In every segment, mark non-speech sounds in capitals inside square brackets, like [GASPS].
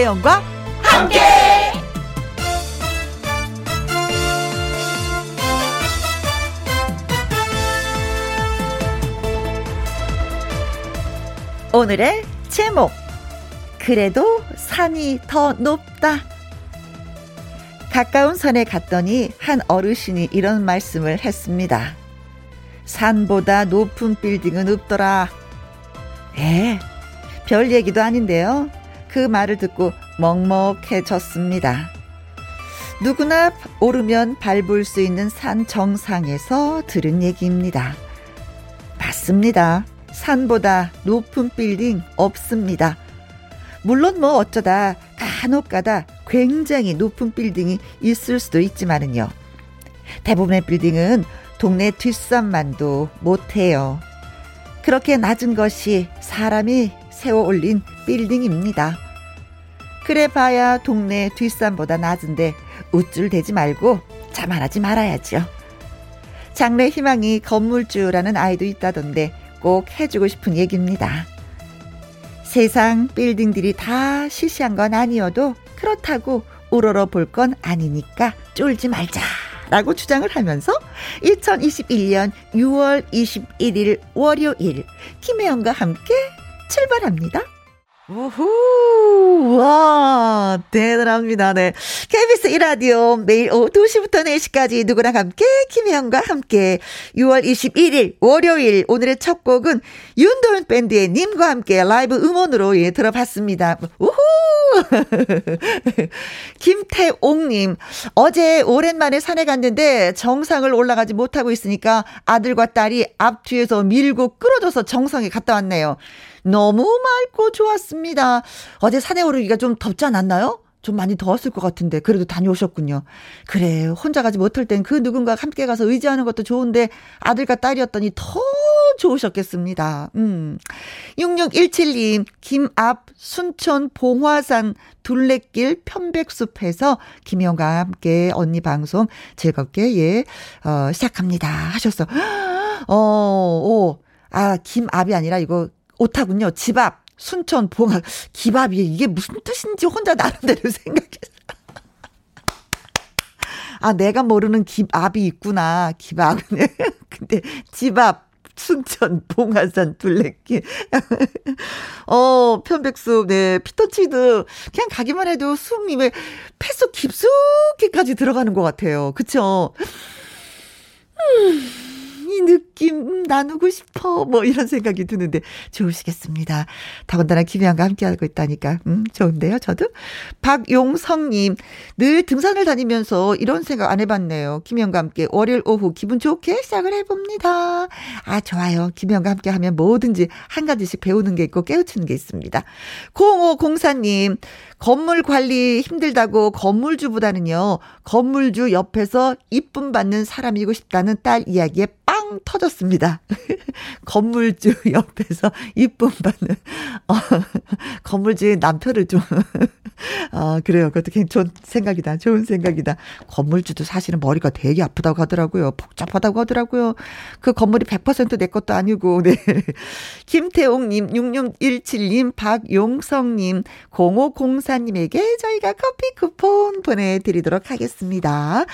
김혜영과 함께. 오늘의 제목 그래도 산이 더 높다. 가까운 산에 갔더니 한 어르신이 이런 말씀을 했습니다. 산보다 높은 빌딩은 없더라. 에, 별 얘기도 아닌데요. 그 말을 듣고 먹먹해졌습니다. 누구나 오르면 밟을 수 있는 산 정상에서 들은 얘기입니다. 맞습니다. 산보다 높은 빌딩 없습니다. 물론 뭐 어쩌다 간혹 가다 굉장히 높은 빌딩이 있을 수도 있지만은요. 대부분의 빌딩은 동네 뒷산만도 못해요. 그렇게 낮은 것이 사람이 세워 올린 빌딩입니다. 그래 봐야 동네 뒷산보다 낮은데 우쭐대지 말고 자만하지 말아야죠. 장래 희망이 건물주라는 아이도 있다던데 꼭 해주고 싶은 얘기입니다. 세상 빌딩들이 다 시시한 건 아니어도 그렇다고 우러러 볼 건 아니니까 쫄지 말자. 라고 주장을 하면서 2021년 6월 21일 월요일 김혜영과 함께 출발합니다. 우후, 와, 대단합니다. 네. KBS 이라디오 매일 오후 2시부터 4시까지 누구랑 함께, 김혜영과 함께. 6월 21일 월요일 오늘의 첫 곡은 윤도현 밴드의 님과 함께 라이브 음원으로 예, 들어봤습니다. 우후! [LAUGHS] 김태옥님, 어제 오랜만에 산에 갔는데 정상을 올라가지 못하고 있으니까 아들과 딸이 앞 뒤에서 밀고 끌어줘서 정상에 갔다 왔네요. 너무 맑고 좋았습니다. 어제 산에 오르기가 좀 덥지 않았나요? 좀 많이 더웠을 것 같은데 그래도 다녀오셨군요. 그래 혼자 가지 못할 땐 그 누군가 함께 가서 의지하는 것도 좋은데 아들과 딸이었더니 더 좋으셨겠습니다. 음. 6617님 김앞 순천 봉화산 둘레길 편백숲에서 김영과 함께 언니 방송 즐겁게 예 어, 시작합니다 하셨어. [GASPS] 어, 오. 아, 김앞이 아니라 이거 오타군요. 집 앞, 순천, 봉합, 기밥이 이게 무슨 뜻인지 혼자 나름대로 [LAUGHS] 생각했어. 아, 내가 모르는 기압이 있구나. 기압. [LAUGHS] 근데 집 앞, 순천, 봉화산, 둘레길. [LAUGHS] 어, 편백숲, 네, 피톤치드. 그냥 가기만 해도 숨이 왜 폐속 깊숙이까지 들어가는 것 같아요. 그쵸? 음. 이 느낌 나누고 싶어. 뭐 이런 생각이 드는데 좋으시겠습니다. 더군다나 김혜영과 함께하고 있다니까. 음, 좋은데요, 저도? 박용성님, 늘 등산을 다니면서 이런 생각 안 해봤네요. 김혜영과 함께 월요일 오후 기분 좋게 시작을 해봅니다. 아, 좋아요. 김혜영과 함께 하면 뭐든지 한 가지씩 배우는 게 있고 깨우치는 게 있습니다. 0504님, 건물 관리 힘들다고 건물주보다는요, 건물주 옆에서 이쁨 받는 사람이고 싶다는 딸 이야기에 빵 터졌습니다. [LAUGHS] 건물주 [LAUGHS] 옆에서 이쁨 받는, 어, [LAUGHS] 건물주의 남편을 좀, 어, 그래요. 그것도 좋은 생각이다. 좋은 생각이다. 건물주도 사실은 머리가 되게 아프다고 하더라고요. 복잡하다고 하더라고요. 그 건물이 100%내 것도 아니고, 네. 김태옥님, 6617님, 박용성님, 0504 이사님에게 저희가 커피 쿠폰 보내드리도록 하겠습니다.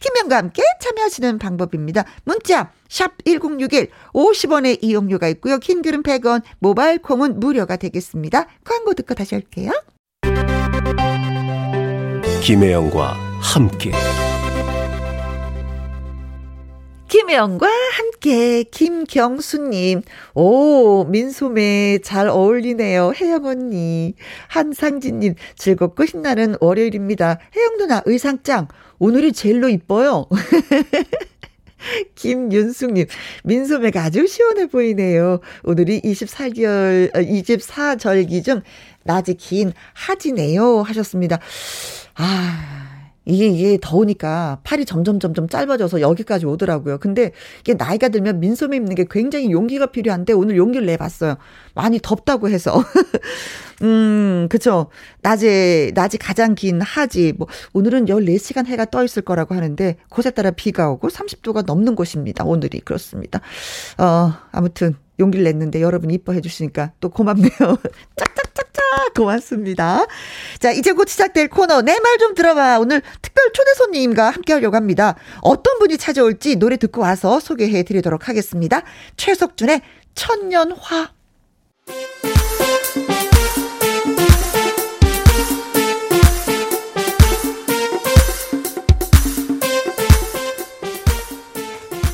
김명과 함께 참여하시는 방법입니다. 문자 샵 1061, 50원의 이용료가 있고요. 킹글은 100원, 모바일 콩은 무료가 되겠습니다. 광고 듣고 다시 올게요. 김혜영과 함께. 김혜영과 함께. 김경수님. 오 민소매 잘 어울리네요. 혜영 언니. 한상진님 즐겁고 신나는 월요일입니다. 혜영 누나 의상 짱 오늘이 제일로 이뻐요 [LAUGHS] [LAUGHS] 김윤숙님, 민소매가 아주 시원해 보이네요. 오늘이 24개월, 24절기 중 낮이 긴 하지네요. 하셨습니다. 아, 이게, 이게 더우니까 팔이 점점 점점 짧아져서 여기까지 오더라고요. 근데 이게 나이가 들면 민소매 입는 게 굉장히 용기가 필요한데 오늘 용기를 내봤어요. 많이 덥다고 해서. [LAUGHS] 음, 그쵸. 낮에, 낮이 가장 긴 하지. 뭐, 오늘은 14시간 해가 떠 있을 거라고 하는데, 곳에 따라 비가 오고 30도가 넘는 곳입니다. 오늘이. 그렇습니다. 어, 아무튼, 용기를 냈는데 여러분 이뻐해 주시니까 또 고맙네요. [LAUGHS] 짝짝짝짝 고맙습니다. 자, 이제 곧 시작될 코너 내 말 좀 들어봐. 오늘 특별 초대 손님과 함께 하려고 합니다. 어떤 분이 찾아올지 노래 듣고 와서 소개해 드리도록 하겠습니다. 최석준의 천년화.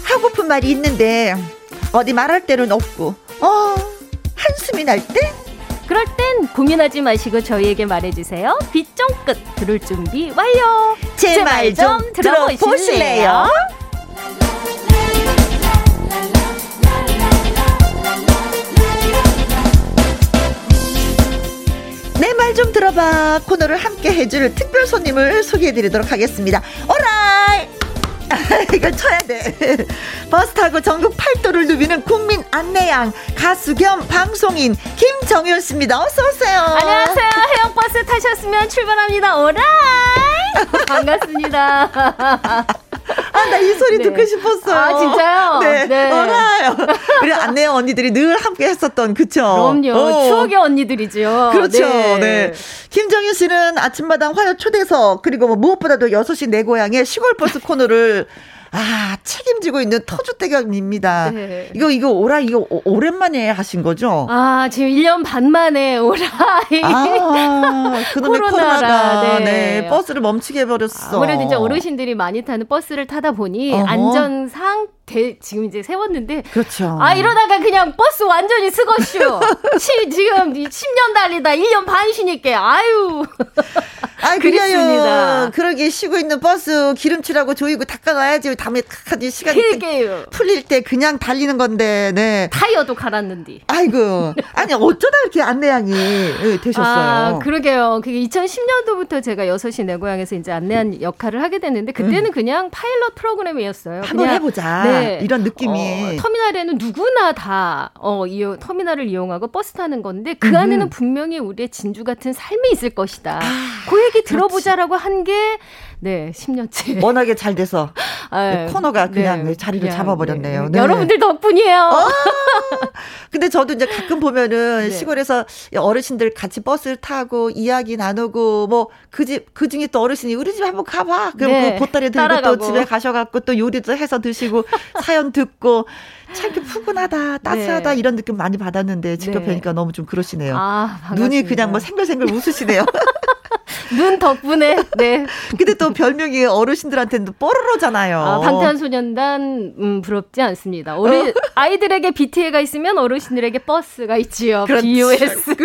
하고픈 말이 있는데 어디 말할 데는 없고 어 한숨이 날 때? 그럴 땐 고민하지 마시고 저희에게 말해주세요. 빗종끝 들을 준비 완료. 제 말 좀 들어보실래요? 내 말 좀 들어봐 코너를 함께 해줄 특별 손님을 소개해드리도록 하겠습니다. 오라이! [LAUGHS] 이걸 쳐야 돼. 버스 타고 전국 팔도를 누비는 국민 안내양 가수 겸 방송인 김정현 씨입니다. 어서 오세요. 안녕하세요. 해영버스 타셨으면 출발합니다. 오라이! 반갑습니다. [LAUGHS] 아, 나 이 소리 네. 듣고 싶었어요. 아, 진짜요? 네. 네. 알아요. 우리 안내양 언니들이 늘 함께 했었던, 그쵸? 그럼요. 어. 추억의 언니들이죠. 그렇죠. 네. 김정윤 씨는 아침마당 화요 초대석, 그리고 뭐 무엇보다도 6시 내 고향의 시골버스 코너를 아, 책임지고 있는 터줏대감입니다. 네. 이거, 이거, 오라, 이거 오- 오랜만에 하신 거죠? 아, 지금 1년 반 만에 오라이. 아, 그놈의 코로나라, 코로나가, 네. 네. 버스를 멈추게 해버렸어. 아무래도 이제 어르신들이 많이 타는 버스를 타다 보니 어허. 안전상 대, 지금 이제 세웠는데 그렇죠. 아 이러다가 그냥 버스 완전히 쓰겄슈. [LAUGHS] 시, 지금 10년 달리다 1년 반 쉬니까 아유. 아. 그래요. 그러게 쉬고 있는 버스 기름칠하고 조이고 닦아놔야지. 다음에 카드 시간이 그게요. 풀릴 때 그냥 달리는 건데, 네. 타이어도 갈았는데. 아이고. [LAUGHS] 아니, 어쩌다 이렇게 안내양이 예, 되셨어요? 아, 그러게요. 그게 2010년도부터 제가 6시 내 고향에서 이제 안내양 역할을 하게 됐는데 그때는 그냥 파일럿 프로그램이었어요. 음. 한번 해보자. 네. 이런 느낌이. 어, 터미널에는 누구나 다 어, 이용, 터미널을 이용하고 버스 타는 건데 그 음흠. 안에는 분명히 우리의 진주 같은 삶이 있을 것이다. 아, 그 얘기 들어보자라고 한 게 네, 10년째. 워낙에 잘 돼서 [LAUGHS] 아, 코너가 그냥 네, 자리를 그냥, 잡아버렸네요. 네. 네. 여러분들 덕분이에요. 근데 저도 이제 가끔 보면은 네. 시골에서 어르신들 같이 버스를 타고 이야기 나누고 뭐 그 집 그 중에 또 어르신이 우리 집 한번 가봐. 그럼 네, 그 보따리 들고 따라가고. 또 집에 가셔갖고 또 요리도 해서 드시고 [LAUGHS] 사연 듣고 참 이렇게 푸근하다 따스하다 네. 이런 느낌 많이 받았는데 직접 네. 뵈니까 너무 좀 그러시네요. 아, 눈이. 그냥 뭐 생글생글 웃으시네요. [LAUGHS] [LAUGHS] 눈 덕분에 네. 근데 또 별명이 어르신들한테는 또 뽀로로잖아요. 아, 방탄소년단 음, 부럽지 않습니다. 어른 아이들에게 BTA가 있으면 어르신들에게 버스가 있지요. 그렇죠. BOS.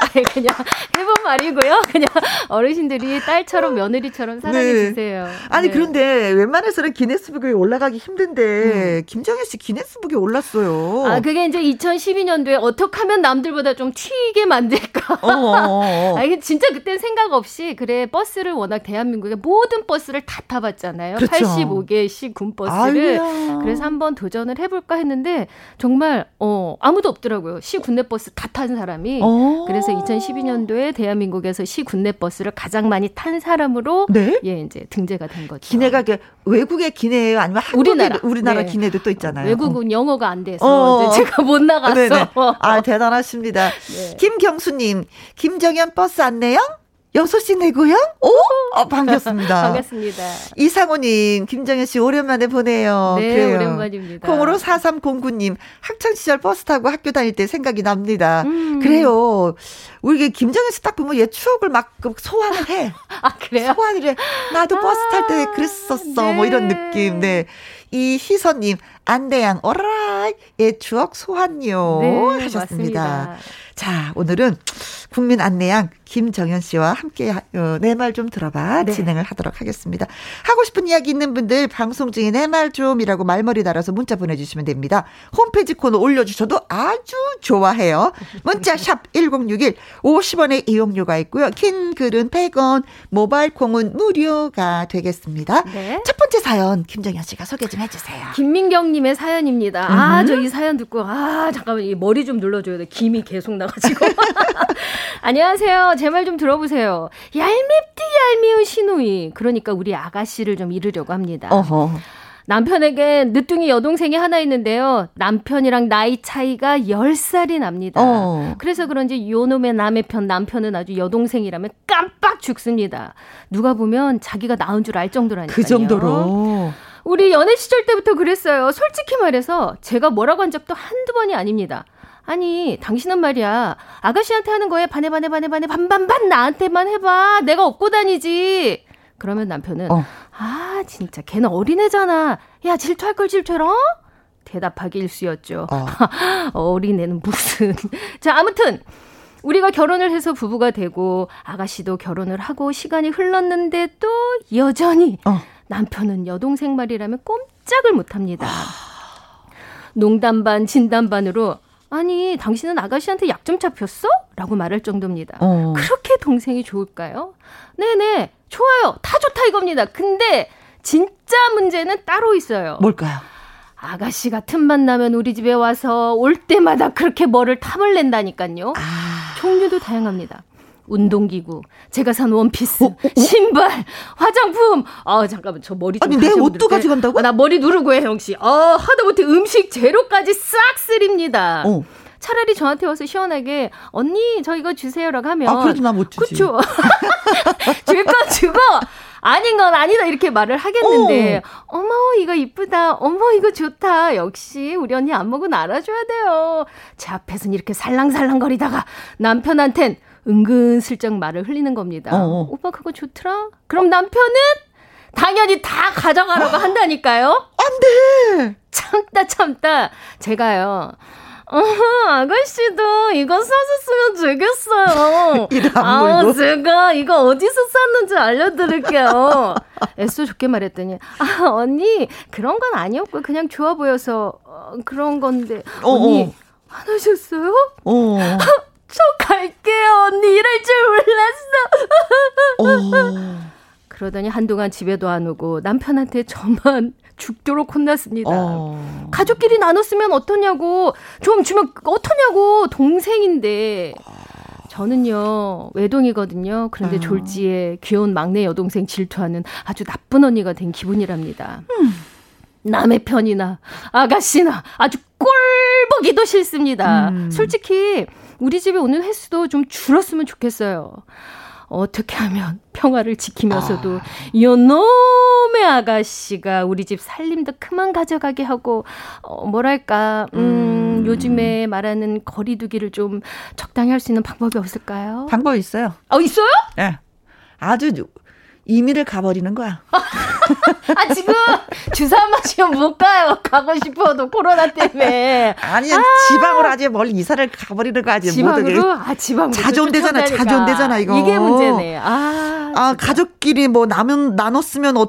아니 그냥 해본 말이고요. 그냥 어르신들이 딸처럼 며느리처럼 사랑해 네. 주세요. 아니 네. 그런데 웬만해서는 기네스북에 올라가기 힘든데 김정현 씨 기네스북에 올랐어요. 음. 아 그게 이제 2012년도에 어떻게 하면 남들보다 좀 튀게 만들까. 어, 어, 어. 아, 이게 진짜 그땐 생각 없이 그래 버스를 워낙 대한민국의 모든 버스를 다 타봤잖아요. 그렇죠. 85개씩 군 버스를 아유야. 그래서 한번 도전을 해볼까 했는데 정말 어 아무도 없더라고요. 시 군내 버스 다 탄 사람이. 어. 그래서 2012년도에 대한민국에서 시 군내 버스를 가장 많이 탄 사람으로 네? 예 이제 등재가 된 거죠. 기내가 그 외국의 기내예요? 아니면 한국의 우리나라. 우리나라 네. 기내도 또 있잖아요. 외국은 영어가 안 돼서 어. 이제 제가 못 나가서 네네. 아 대단하십니다. [LAUGHS] 네. 김경수님, 김정현 버스 안내양? 6시 내 고향? 오? 어, 반갑습니다. [LAUGHS] 반갑습니다. 이상호님, 김정현 씨 오랜만에 보네요. 네, 그래요. 오랜만입니다. 콩으로 4309님, 학창시절 버스 타고 학교 다닐 때 생각이 납니다. 음. 그래요. 우리 김정현 씨 딱 보면 옛 추억을 막그 소환을 해. [LAUGHS] 아 그래요? 소환을 해. 나도 버스 탈 때 그랬었어. 뭐 이런 네. 느낌. 네. 이희선님, 안대양. 예, 추억 소환요. 네, 하셨습니다. 맞습니다. 자, 오늘은 국민 안내양 김정현 씨와 함께 어, 내말 좀 들어봐 네. 진행을 하도록 하겠습니다. 하고 싶은 이야기 있는 분들 방송 중에 내 말 좀이라고 말머리 달아서 문자 보내주시면 됩니다. 홈페이지 코너 올려주셔도 아주 좋아해요. 문자 샵 1061, 50원의 이용료가 있고요. 긴 글은 100원, 모바일 콩은 무료가 되겠습니다. 네. 첫 번째 사연 김정현 씨가 소개 좀 해주세요. 김민경 님의 사연입니다. 음. 아, 저 이 사연 듣고, 아, 잠깐만, 이 머리 좀 눌러줘야 돼. 김이 계속 나가지고. [LAUGHS] 안녕하세요. 제 말 좀 들어보세요. 얄밉디 얄미운 시누이. 그러니까 우리 아가씨를 좀 이르려고 합니다. 어허. 남편에게 늦둥이 여동생이 하나 있는데요. 남편이랑 나이 차이가 10살이 납니다. 어. 그래서 그런지 요놈의 남의 편 남편은 아주 여동생이라면 깜빡 죽습니다. 누가 보면 자기가 낳은 줄 알 정도라니까요. 그 정도로. 우리 연애 시절 때부터 그랬어요. 솔직히 말해서 제가 뭐라고 한 적도 한두 번이 아닙니다. 아니, 당신은 말이야. 아가씨한테 하는 거에 반해, 반해, 반해, 반해, 반반반 나한테만 해봐. 내가 업고 다니지. 그러면 남편은, 어. 아, 진짜, 걔는 어린애잖아. 야, 질투할 걸 질투해라. 어? 대답하기 일쑤였죠. 어. [LAUGHS] 어린애는 무슨. [LAUGHS] 자, 아무튼. 우리가 결혼을 해서 부부가 되고 아가씨도 결혼을 하고 시간이 흘렀는데 또 여전히 어. 남편은 여동생 말이라면 꼼짝을 못합니다. 농담 반 진담 반으로 아니 당신은 아가씨한테 약 좀 잡혔어? 라고 말할 정도입니다. 어. 그렇게 동생이 좋을까요? 네네 좋아요 다 좋다 이겁니다. 근데 진짜 문제는 따로 있어요. 뭘까요? 아가씨가 틈만 나면 우리 집에 와서 올 때마다 그렇게 뭐를 탐을 낸다니까요. 아. 종류도 다양합니다. 운동기구, 제가 산 원피스, 어, 어, 어? 신발, 화장품. 아 잠깐만 저 머리 좀 아니 내 옷도 가져간다고? 아, 나 머리 누르고 해 형씨. 어 하다못해 음식 재료까지 싹 쓰립니다. 어. 차라리 저한테 와서 시원하게 언니 저 이거 주세요라고 하면 아 그래도 나 못 주지. 그쵸? [LAUGHS] 줄건 주고 아닌 건 아니다 이렇게 말을 하겠는데 어. 머 이거 이쁘다 어머 이거 좋다 역시 우리 언니 안목은 알아줘야 돼요 제 앞에서는 이렇게 살랑살랑거리다가 남편한텐 은근슬쩍 말을 흘리는 겁니다. 어어. 어. 오빠 그거 좋더라? 그럼 남편은 당연히 다 가져가라고 어. 한다니까요. 안 돼. 참다 참다 제가요. 어, 아가씨도 이거 사서 쓰면 되겠어요. [LAUGHS] 아, 제가 이거 어디서 샀는지 알려드릴게요. 애써 좋게 말했더니, 아, 언니, 그런 건 아니었고, 그냥 좋아 보여서, 어, 그런 건데. 어, 언니, 어. 화나셨어요? 어. [LAUGHS] 저 갈게요. 언니 이럴 줄 몰랐어. 어. 그러더니 한동안 집에도 안 오고 남편한테 저만 죽도록 혼났습니다. 어. 가족끼리 나눴으면 어떠냐고. 좀 주면 어떠냐고. 동생인데. 저는요, 외동이거든요. 그런데 어. 졸지에 귀여운 막내 여동생 질투하는 아주 나쁜 언니가 된 기분이랍니다. 음. 남의 편이나 아가씨나 아주 꼴 보기도 싫습니다. 음. 솔직히 우리 집에 오는 횟수도 좀 줄었으면 좋겠어요. 어떻게 하면 평화를 지키면서도 아. 요놈의 아가씨가 우리 집 살림도 그만 가져가게 하고 어 뭐랄까 음, 음. 요즘에 말하는 거리두기를 좀 적당히 할 수 있는 방법이 없을까요? 방법 있어요. 어 있어요? 예. 네. 아주 이민을 가버리는 거야. [LAUGHS] 아, 지금 주사 맞으면 못 가요. 가고 싶어도 코로나 때문에. 아니, 아~ 지방으로 아주 멀리 이사를 가버리는 거 아직 지방으로? 아, 지방으로. 자주 온대잖아, 자주 온대잖아, 이거. 이게 문제네. 아. 아, 가족끼리 뭐 나면, 나눴으면 어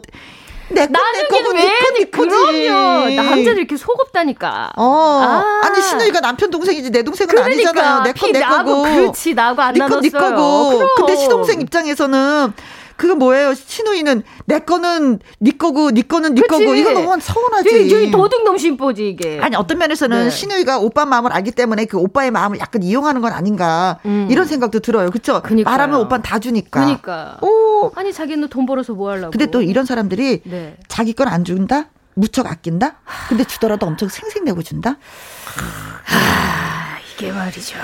내꺼 내꺼고 왜 그럼요 남자들 이렇게 속없다니까 어 아. 니 신우이가 남편 동생이지 내 동생은 그러니까. 아니잖아요 내꺼 내꺼고 그렇지 나하고 안 나눴어요 네 거고 근데 시동생 입장에서는 그거 뭐예요? 신우이는 내 거는 네 거고 네 거는 네 거고 이거 너무 서운하지. 이게 도둑 놈심보지 이게. 아니 어떤 면에서는 네. 신우이가 오빠 마음을 알기 때문에 그 오빠의 마음을 약간 이용하는 건 아닌가 음. 이런 생각도 들어요. 그렇죠? 말하면 오빠는 다 주니까. 그러니까. 오. 아니 자기는 돈 벌어서 뭐 하려고. 근데 또 이런 사람들이 네. 자기 건 안 준다? 무척 아낀다? 근데 주더라도 엄청 생생내고 준다? 그게 말이죠.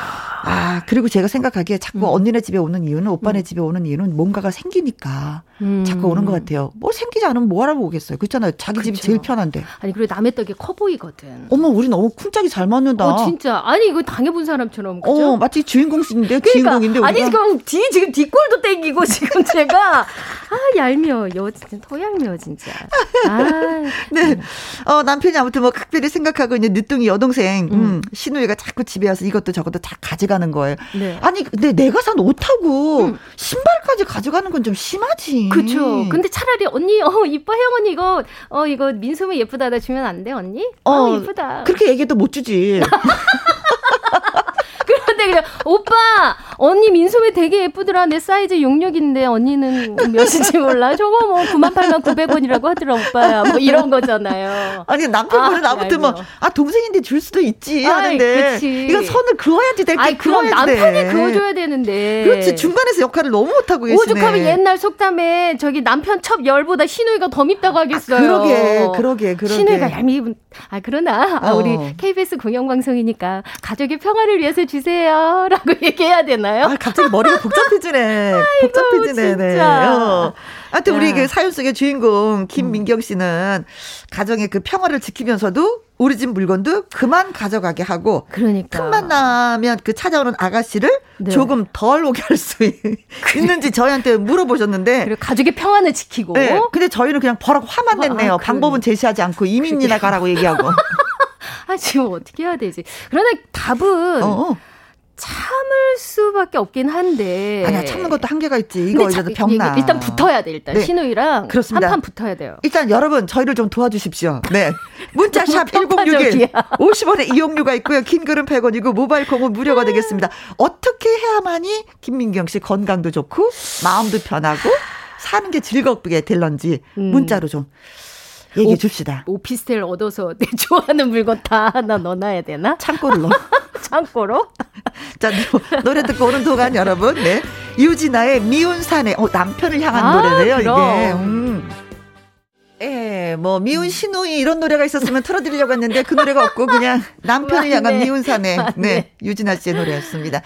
아, 그리고 제가 생각하기에 자꾸 음. 언니네 집에 오는 이유는 오빠네 음. 집에 오는 이유는 뭔가가 생기니까 음. 자꾸 오는 것 같아요. 뭐 생기지 않으면 뭐 하러 오겠어요. 그렇잖아요. 자기 그쵸. 집이 제일 편한데. 아니, 그리고 남의 떡이 커 보이거든. 어머, 우리 너무 쿵짝이 잘 맞는다. 어, 진짜. 아니, 이거 당해본 사람처럼. 그죠? 어, 마치 주인공인데, 그러니까, 주인공인데. 우리가. 아니, 지금 뒤, 지금 뒷골도 땡기고 지금 제가. [LAUGHS] 아, 얄미워. 여, 진짜 더 얄미워, 진짜. 아. [LAUGHS] 네. 어, 남편이 아무튼 뭐 각별히 생각하고 있는 늦둥이 여동생, 음, 음 신우이가 자꾸 집에 와서 이것도 저것도 다 가져가는 거예요. 네. 아니 근데 내가 산 옷하고 음. 신발까지 가져가는 건 좀 심하지. 그렇죠. 근데 차라리 언니 어 이뻐 형 언니 이거 어 이거 민소매 예쁘다 나 주면 안 돼 언니? 어, 어 이쁘다. 그렇게 얘기해도 못 주지. [LAUGHS] 그런데 그냥 오빠 언니 민소매 되게 예쁘더라. 내 사이즈 66인데 언니는 몇인지 몰라. 저거 뭐 9만 8만 900원이라고 하더라 오빠야. 뭐 이런 거잖아요. 아니 남편분은 아, 무튼 뭐아 동생인데 줄 수도 있지 하는데 그치. 이건 선을 그어야지 될게 아니 그럼 남편이 그어줘야 되는데. 그렇지 중간에서 역할을 너무 못하고 계시네. 오죽하면 옛날 속담에 저기 남편 첩 열보다 신우이가 더 밉다고 하겠어요. 아, 그러게 그러게 그러게. 신우이가 얄미운 아 그러나 아, 우리 KBS 공영방송이니까 가족의 평화를 위해서 주세요 라고 [LAUGHS] 얘기해야 되나요? 아 갑자기 머리가 복잡해지네. [LAUGHS] 복잡해지네. 네. 어. 하여튼 우리 그 사연 속의 주인공 김민경 씨는 가정의 그 평화를 지키면서도 우리 집 물건도 그만 가져가게 하고 그러니까 틈만 나면 그 찾아오는 아가씨를 네. 조금 덜 오게 할 수 있는지 저희한테 물어보셨는데 그리고 가족의 평화는 지키고 네. 근데 저희는 그냥 버럭 화만 냈네요. 아, 방법은 제시하지 않고 이민이나 가라고 얘기하고 [LAUGHS] 아 지금 어떻게 해야 되지? 그러나 답은 어. 참을 수밖에 없긴 한데. 아니야, 참는 것도 한계가 있지. 이거 이제 병나. 일단 붙어야 돼, 일단. 네. 신우이랑. 그렇습니다. 한판 붙어야 돼요. 일단 여러분, 저희를 좀 도와주십시오. 네. 문자샵 1061. 50원의 이용료가 있고요. 긴 글은 100원이고, 모바일 콩은 무료가 되겠습니다. 어떻게 해야만이 김민경 씨 건강도 좋고, 마음도 편하고, 사는 게 즐겁게 될런지, 음. 문자로 좀. 얘기해 줍시다. 오피스텔 얻어서 [LAUGHS] 내 좋아하는 물건 다 하나 넣어놔야 되나? 넣어. 창고로? [LAUGHS] [LAUGHS] 자, 노래 듣고 오는 동안 여러분, 네. 유진아의 미운 사내. 어, 남편을 향한 아, 노래네요, 그럼. 이게. 음. 예, 뭐 미운 신우이 이런 노래가 있었으면 틀어드리려고 했는데 그 노래가 없고 그냥 남편을 향한 미운 사내. 네, 유진아 씨의 노래였습니다.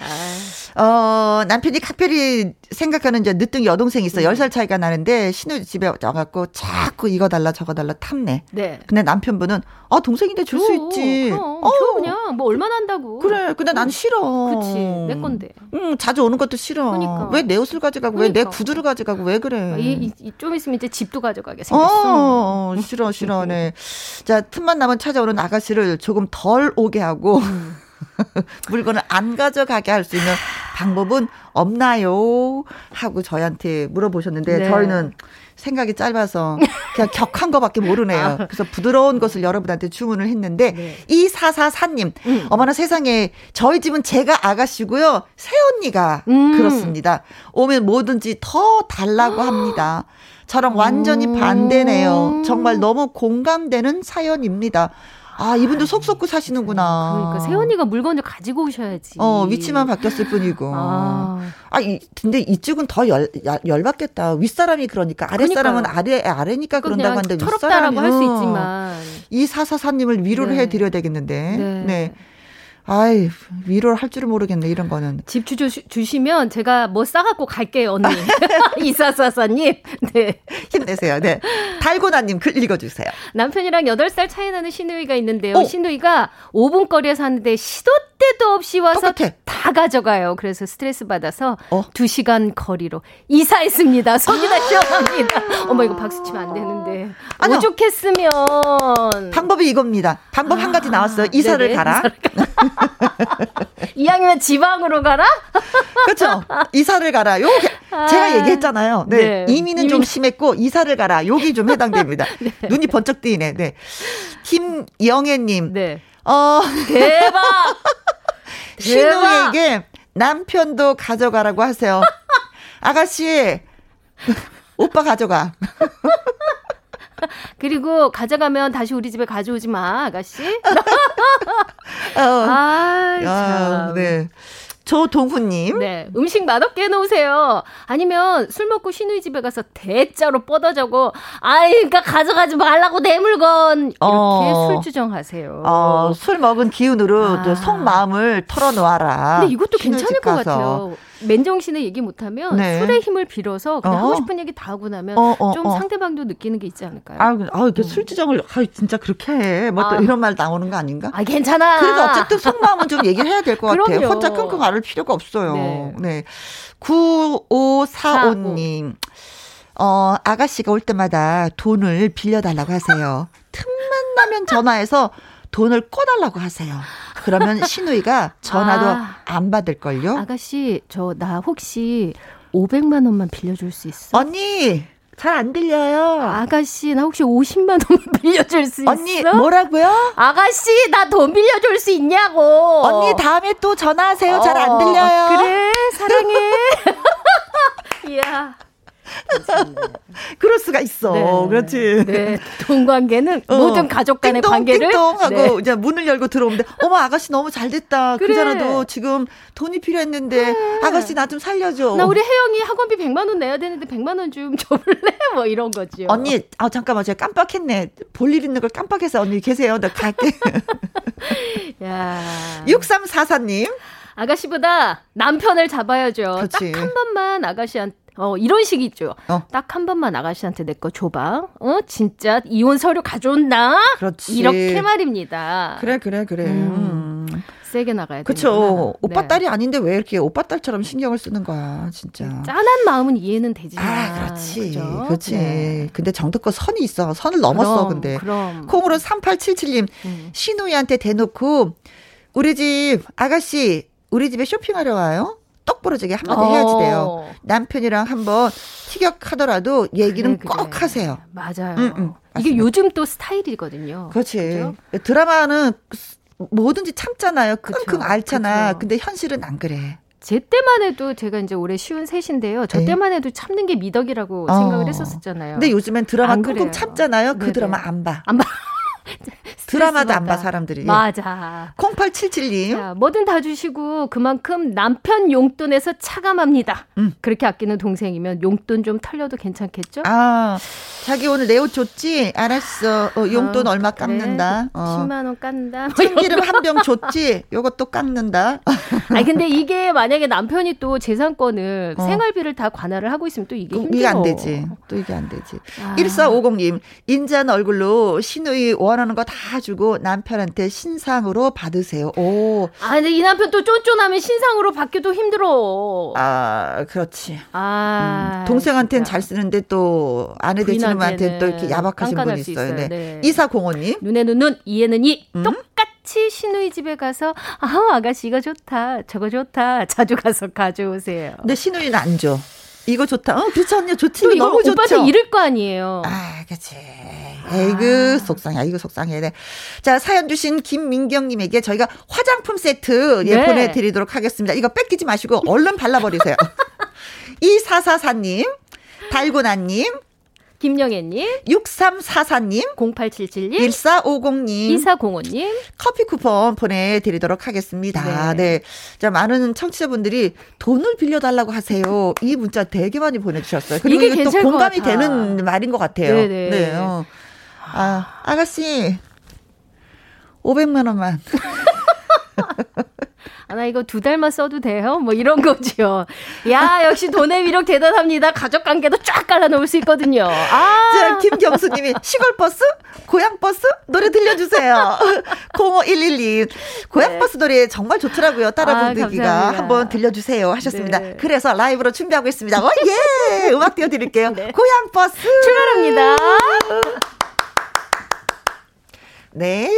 아. 어, 남편이 각별히 생각하는 이제 늦둥이 여동생이 있어. 10살 차이가 나는데 신우 집에 와갖고 자꾸 이거 달라 저거 달라 탐내. 네. 근데 남편분은 아, 동생인데 줄 수 있지. 그럼, 어, 줘 그냥 뭐 얼마나 한다고. 그래, 근데 난 싫어. 그치, 내 건데. 응, 자주 오는 것도 싫어. 그러니까. 왜 내 옷을 가져가고 그러니까. 왜내 구두를 가져가고 왜 그래? 이, 이, 좀 있으면 이제 집도 가져가게 생겼어. 어. 어, 싫어, 싫어, 네. 자, 틈만 나면 찾아오는 아가씨를 조금 덜 오게 하고, 음. [LAUGHS] 물건을 안 가져가게 할 수 있는 방법은 없나요? 하고 저희한테 물어보셨는데, 네. 저희는 생각이 짧아서 그냥 [LAUGHS] 격한 거밖에 모르네요. 아. 그래서 부드러운 것을 여러분한테 주문을 했는데 네. 이사사사님 음. 어머나 세상에 저희 집은 제가 아가씨고요 새언니가 음. 그렇습니다. 오면 뭐든지 더 달라고 합니다. 저랑 완전히 반대네요. 정말 너무 공감되는 사연입니다. 아, 이분도 속 썩고 사시는구나. 그러니까 세연이가 물건을 가지고 오셔야지. 어, 위치만 바뀌었을 뿐이고. 아, 아 이, 근데 이쪽은 더 열, 열받겠다. 윗 사람이 그러니까 아랫 사람은 아래, 아래니까 그런다고 하는데 윗 사람이. 할수 있지만. 이 사사사님을 위로를 네. 해드려야 되겠는데. 네. 네. 아이, 위로를 할 줄을 모르겠네, 이런 거는. 집 주, 주시면 제가 뭐 싸갖고 갈게요, 언니. [LAUGHS] 이사사사님. 네. 힘내세요. 네. 달고나님 글 읽어주세요. 남편이랑 8살 차이 나는 신우이가 있는데요. 오. 신우이가 5분 거리에서 하는데 시도 때도 없이 와서 똑같아. 다 가져가요. 그래서 스트레스 받아서 어? 2시간 거리로 이사했습니다. 속이 다 시원합니다. 어머, 이거 박수 치면 안 되는데. 아니요. 오죽했으면. 방법이 이겁니다. 방법 아, 한 가지 나왔어요. 이사를 네네, 가라. 이왕이면 [LAUGHS] 지방으로 가라? 그렇죠. 이사를 가라. 요 제가 아, 얘기했잖아요. 네. 네. 이민은 이민. 좀 심했고 이사를 가라. 여기 좀 해당됩니다. [LAUGHS] 네. 눈이 번쩍 뜨이네. 네. 김영애 님. 네. 어 대박. [LAUGHS] 신우에게 남편도 가져가라고 하세요. 아가씨, 오빠 가져가. [LAUGHS] 그리고 가져가면 다시 우리 집에 가져오지 마, 아가씨. [LAUGHS] 어. [LAUGHS] 아, 참. 네. 조동훈님. 네. 음식 맛없게 해놓으세요. 아니면 술 먹고 신우이 집에 가서 대자로 뻗어자고, 아이, 그니까 가져가지 말라고 내 물건. 이렇게 어. 술 주정하세요. 어, 술 먹은 기운으로 아. 속마음을 털어놓아라. 근데 이것도 괜찮을 것 같아요. 맨정신에 얘기 못하면 네. 술의 힘을 빌어서 그냥 어. 하고 싶은 얘기 다 하고 나면 어, 어, 좀 어. 상대방도 느끼는 게 있지 않을까요? 아, 아 이렇게 음. 술주정을 아, 진짜 그렇게 해. 뭐또 아. 이런 말 나오는 거 아닌가? 아, 괜찮아. 그래도 어쨌든 속마음은 좀 얘기를 해야 될 것 같아요. 혼자 끙끙 앓을 필요가 없어요. 네. 네. 9545님. 어, 아가씨가 올 때마다 돈을 빌려달라고 하세요. 틈만 나면 전화해서 돈을 꺼달라고 하세요. 그러면 신우이가 전화도 아, 안 받을걸요? 아가씨, 저 나 혹시 500만 원만 빌려줄 수 있어? 언니, 잘 안 들려요. 아가씨, 나 혹시 50만 원 [LAUGHS] 빌려줄 수 언니, 있어? 뭐라고요? 아가씨, 나 돈 빌려줄 수 있냐고. 언니, 다음에 또 전화하세요. 잘안 어, 들려요. 그래, 사랑해. [LAUGHS] 이야. 그럴 수가 있어. 네. 그렇지. 네. 돈 관계는 어. 모든 가족 간의 띵동, 관계를 띵동 하고 네. 이제 문을 열고 들어오는데 어머 아가씨 너무 잘 됐다. 그래. 그전에도 지금 돈이 필요했는데 아가씨 나 좀 살려줘. 나 우리 혜영이 학원비 100만 원 내야 되는데 100만 원 좀 [LAUGHS] 줘볼래? 뭐 이런 거죠. 언니, 아 잠깐만 제가 깜빡했네. 볼일 있는 걸 깜빡해서 언니 계세요. 나 갈게. [LAUGHS] 야. 6344님. 아가씨보다 남편을 잡아야죠. 딱 한 번만 아가씨한테 어 이런 식이 있죠. 어. 딱한 번만 아가씨한테 내 거 줘봐. 어 진짜 이혼 서류 가져온다. 그렇지. 이렇게 말입니다. 그래 그래 그래. 음. 음. 세게 나가야 돼. 그쵸. 오빠 딸이 아닌데 왜 이렇게 오빠 딸처럼 신경을 쓰는 거야, 진짜. 짠한 마음은 이해는 되지만. 아, 그렇지. 그죠? 그렇지. 네. 근데 정도껏 선이 있어. 선을 넘었어, 그럼, 근데. 그럼. 콩으로 3877님, 음. 신우이한테 대놓고, 우리 집, 아가씨, 우리 집에 쇼핑하러 와요? 똑 부러지게 한마디 해야지 돼요. 어. 남편이랑 한번 티격하더라도 얘기는 그래, 꼭 그래. 하세요. 맞아요. 응, 응, 이게. 요즘 또 스타일이거든요. 그렇지. 그죠? 드라마는 뭐든지 참잖아요. 끙끙 그쵸, 앓잖아. 그쵸. 근데 현실은 안 그래. 제 때만 해도 제가 이제 올해 쉬운 셋인데요. 저 네. 때만 해도 참는 게 미덕이라고 어. 생각을 했었었잖아요. 근데 요즘엔 드라마 안 끙끙. 참잖아요. 그 네네. 드라마 안 봐. 안 봐. [LAUGHS] 드라마도 안 봐. 사람들이. 맞아. 0877님. 자, 뭐든 다 주시고 그만큼 남편 용돈에서 차감합니다. 음. 그렇게 아끼는 동생이면 용돈 좀 털려도 괜찮겠죠? 아, 자기 오늘 내 옷 줬지? 알았어. 어, 용돈 어, 얼마 그래. 깎는다. 어. 10만 원 깐다. 뭐 참기름 한 병 줬지? 요것도 깎는다. [LAUGHS] 아니 근데 이게 만약에 남편이 또 재산권을 어. 생활비를 다 관할을 하고 있으면 또 이게 힘들어. 이게 안 되지. 또 이게 안 되지. 아. 1450님, 인자한 얼굴로 신우이 원하는 거 다 주고 남편한테 신상으로 받으세요. 오, 아 근데 이 남편 또 쫀쫀하면 신상으로 받기도 힘들어. 아, 그렇지. 아, 음, 동생한테는. 잘 쓰는데 또 아내 되시는 분한테는 또 이렇게 야박하신 분이 수 있어요. 네. 네. 이사공호님. 눈에는 눈, 이에는 이. 음? 똑같이 신우이 집에 가서 아 아가씨 이거 좋다, 저거 좋다. 자주 가서 가져오세요. 근데 신우이는 안 줘. 이거 좋다. 어, 그렇지 않냐? 좋지. 또 이거 이거 너무 좋죠. 오빠한테 이럴 거 아니에요. 아, 그치. 에이그, 속상해. 아이고, 속상해. 네. 자, 사연 주신 김민경 님에게 저희가 화장품 세트, 예, 네. 보내 드리도록 하겠습니다. 이거 뺏기지 마시고 얼른 발라 버리세요. [LAUGHS] 이사사사님, 달고나 님, 김영애님, 6344님, 0877님, 1450님, 2405님. 커피 쿠폰 보내드리도록 하겠습니다. 네. 네. 자, 많은 청취자분들이 돈을 빌려달라고 하세요. 이 문자 되게 많이 보내주셨어요. 그리고 이게 이게 또 공감이. 되는 말인 것 같아요. 네네. 네. 어. 아, 아가씨. 500만 원만. [LAUGHS] 아, 나 이거 두 달만 써도 돼요? 뭐 이런 거죠. 야, 역시 돈의 위력 대단합니다. 가족 관계도 쫙 갈라놓을 수 있거든요. 아. 자, 김경수님이 시골버스? 고향버스? 노래 들려주세요. [LAUGHS] 05112. 고향버스 노래 정말 좋더라고요. 따라 아, 부르기가. 감사합니다. 한번 들려주세요. 하셨습니다. 네. 그래서 라이브로 준비하고 있습니다. 어, 예! [LAUGHS] 음악 띄워드릴게요. 네. 고향버스! 출발합니다. 네.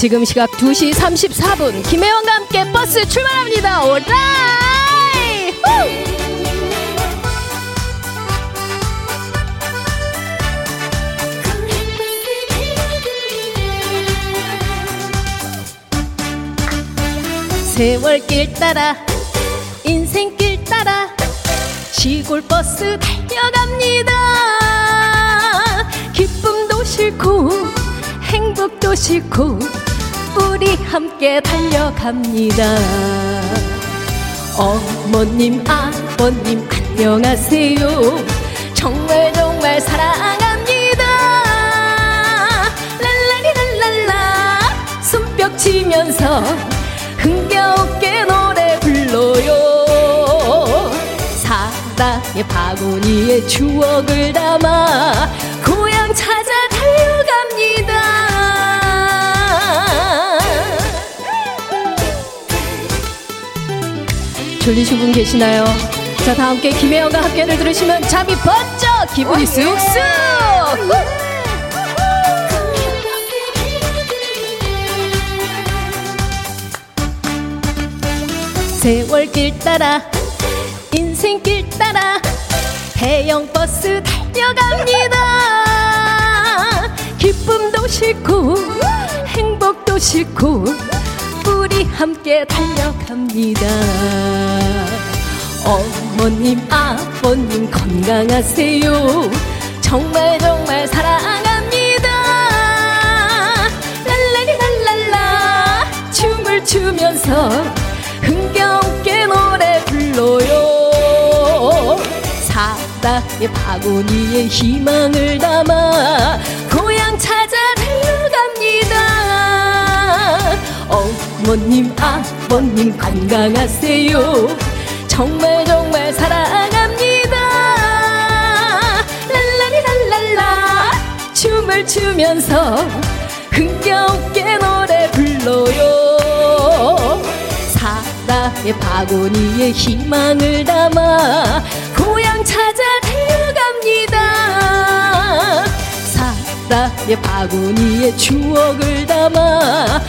지금 시각 2시 34분. 김혜원과 함께 버스 출발합니다. 오라이! 후! 세월길 따라 인생길 따라 시골 버스 달려갑니다 기쁨도 싫고 행복도 싫고 우리 함께 달려갑니다. 어머님 아버님 안녕하세요. 정말 정말 사랑합니다. 랄라리랄랄라. 손뼉 치면서 흥겨웠게 노래 불러요. 사랑의 바구니에 추억을 담아 졸리신 분 계시나요? 자, 다 함께 김혜영과 함께를 들으시면 잠이 번쩍 기분이 쑥쑥! 세월길 따라 인생길 따라 해영버스 달려갑니다. 기쁨도 싫고 행복도 싫고 우리 함께 달려갑니다. 어머님 아버님 건강하세요. 정말 정말 사랑합니다. 랄라리 랄랄라. 춤을 추면서 흥겨운게 노래 불러요. 사랑의 바구니에 희망을 담아 어머님 아버님 건강하세요. 정말 정말 사랑합니다. 랄라리 랄랄라. 춤을 추면서 흥겨운게 노래 불러요. 사랑의 바구니에 희망을 담아 고향 찾아 달려갑니다. 사랑의 바구니에 추억을 담아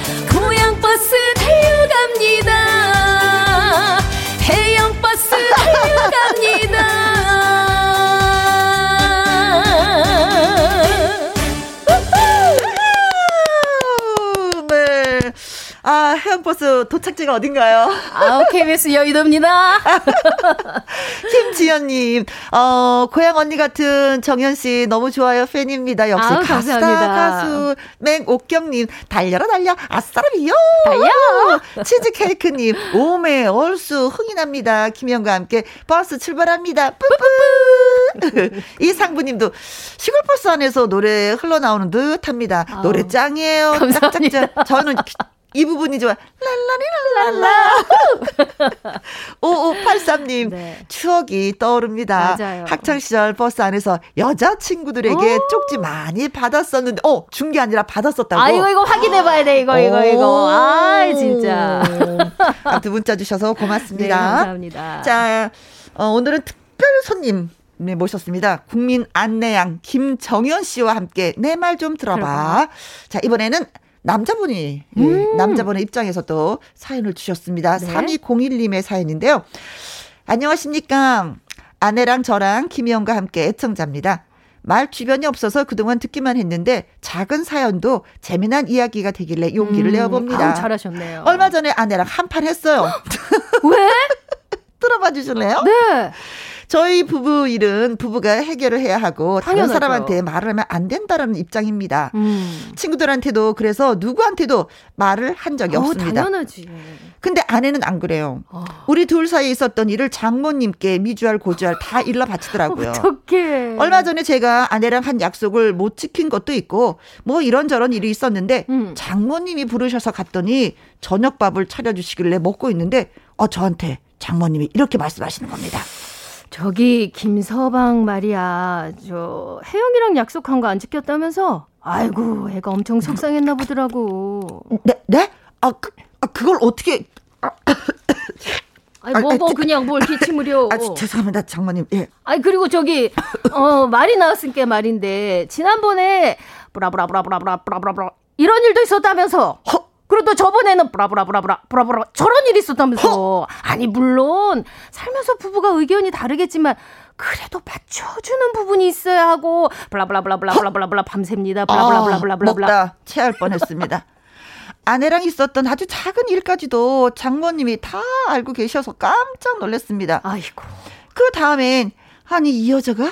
버스 도착지가 어딘가요? 아, KBS 여의도입니다. [LAUGHS] 김지연님, 어, 고향 언니 같은 정현 씨 너무 좋아요. 팬입니다. 역시 아우, 가수다, 감사합니다. 가수. 맹옥경님, 달려라, 달려. 아싸라비요. 달려! [LAUGHS] 치즈케이크님, 오메, 얼쑤, 흥이 납니다. 김정현과 함께 버스 출발합니다. 뿌뿌! [LAUGHS] 이상부님도 시골버스 안에서 노래 흘러나오는 듯 합니다. 노래 짱이에요. 짝짝짝. 저는 이 부분이 좋아. 랄라리랄랄라. 5583님, [LAUGHS] 네. 추억이 떠오릅니다. 맞아요. 학창시절 버스 안에서 여자친구들에게 오. 쪽지 많이 받았었는데, 어, 준 게 아니라 받았었다고. 아, 이거, 이거 확인해봐야 돼, 이거, 이거, 이거. 아, 진짜. 아무튼 문자 주셔서 네, 고맙습니다. 감사합니다. 자, 어, 오늘은 특별 손님. 네, 모셨습니다. 국민 안내양 김정현 씨와 함께 내 말 좀 들어봐. 들어봐. 자, 이번에는 남자분이, 예, 음. 남자분의 입장에서 또 사연을 주셨습니다. 네. 3201님의 사연인데요. 안녕하십니까. 아내랑 저랑 김희영과 함께 애청자입니다. 말 주변이 없어서 그동안 듣기만 했는데 작은 사연도 재미난 이야기가 되길래 용기를 음, 내어봅니다. 아우, 잘하셨네요. 얼마 전에 아내랑 한판 했어요. 왜? [LAUGHS] 들어봐 주실래요? 네. 저희 부부 일은 부부가 해결을 해야 하고 다른 당연하죠. 사람한테 말을 하면 안 된다라는 입장입니다. 음. 친구들한테도 그래서 누구한테도 말을 한 적이 어, 없습니다. 당연하지. 근데 아내는 안 그래요. 어. 우리 둘 사이에 있었던 일을 장모님께 미주알 고주알 다 일러 바치더라고요. [LAUGHS] 어떡해. 얼마 전에 제가 아내랑 한 약속을 못 지킨 것도 있고 뭐 이런저런 일이 있었는데 음. 장모님이 부르셔서 갔더니 저녁밥을 차려주시길래 먹고 있는데 어 저한테 장모님이 이렇게 말씀하시는 겁니다. 저기 김서방 말이야. 저 혜영이랑 약속한 거 안 지켰다면서? 아이고, 애가 엄청 속상했나 보더라고. 네? 네? 아, 그, 아 그걸 어떻게 아니 뭐 아, 뭐 아, 그냥 뭘 기침을요. 아 지- 죄송합니다 장모님 예. 아니 그리고 저기 어 말이 나왔으니까 말인데 지난번에 브라브라브라브라브라브라브라 이런 일도 있었다면서. 허, 또 저번에는 브라브라브라브라 브라브라 저런 일이 있었다면서. 아니 물론 살면서 부부가 의견이 다르겠지만 그래도 맞춰주는 부분이 있어야 하고 블라블라블라블라블라블라 밤새입니다. 블라블라블라블라블라. 먹다 체할 뻔했습니다. 아내랑 있었던 아주 작은 일까지도 장모님이 다 알고 계셔서 깜짝 놀랐습니다. 아이고. 그 다음엔 아니 이 여자가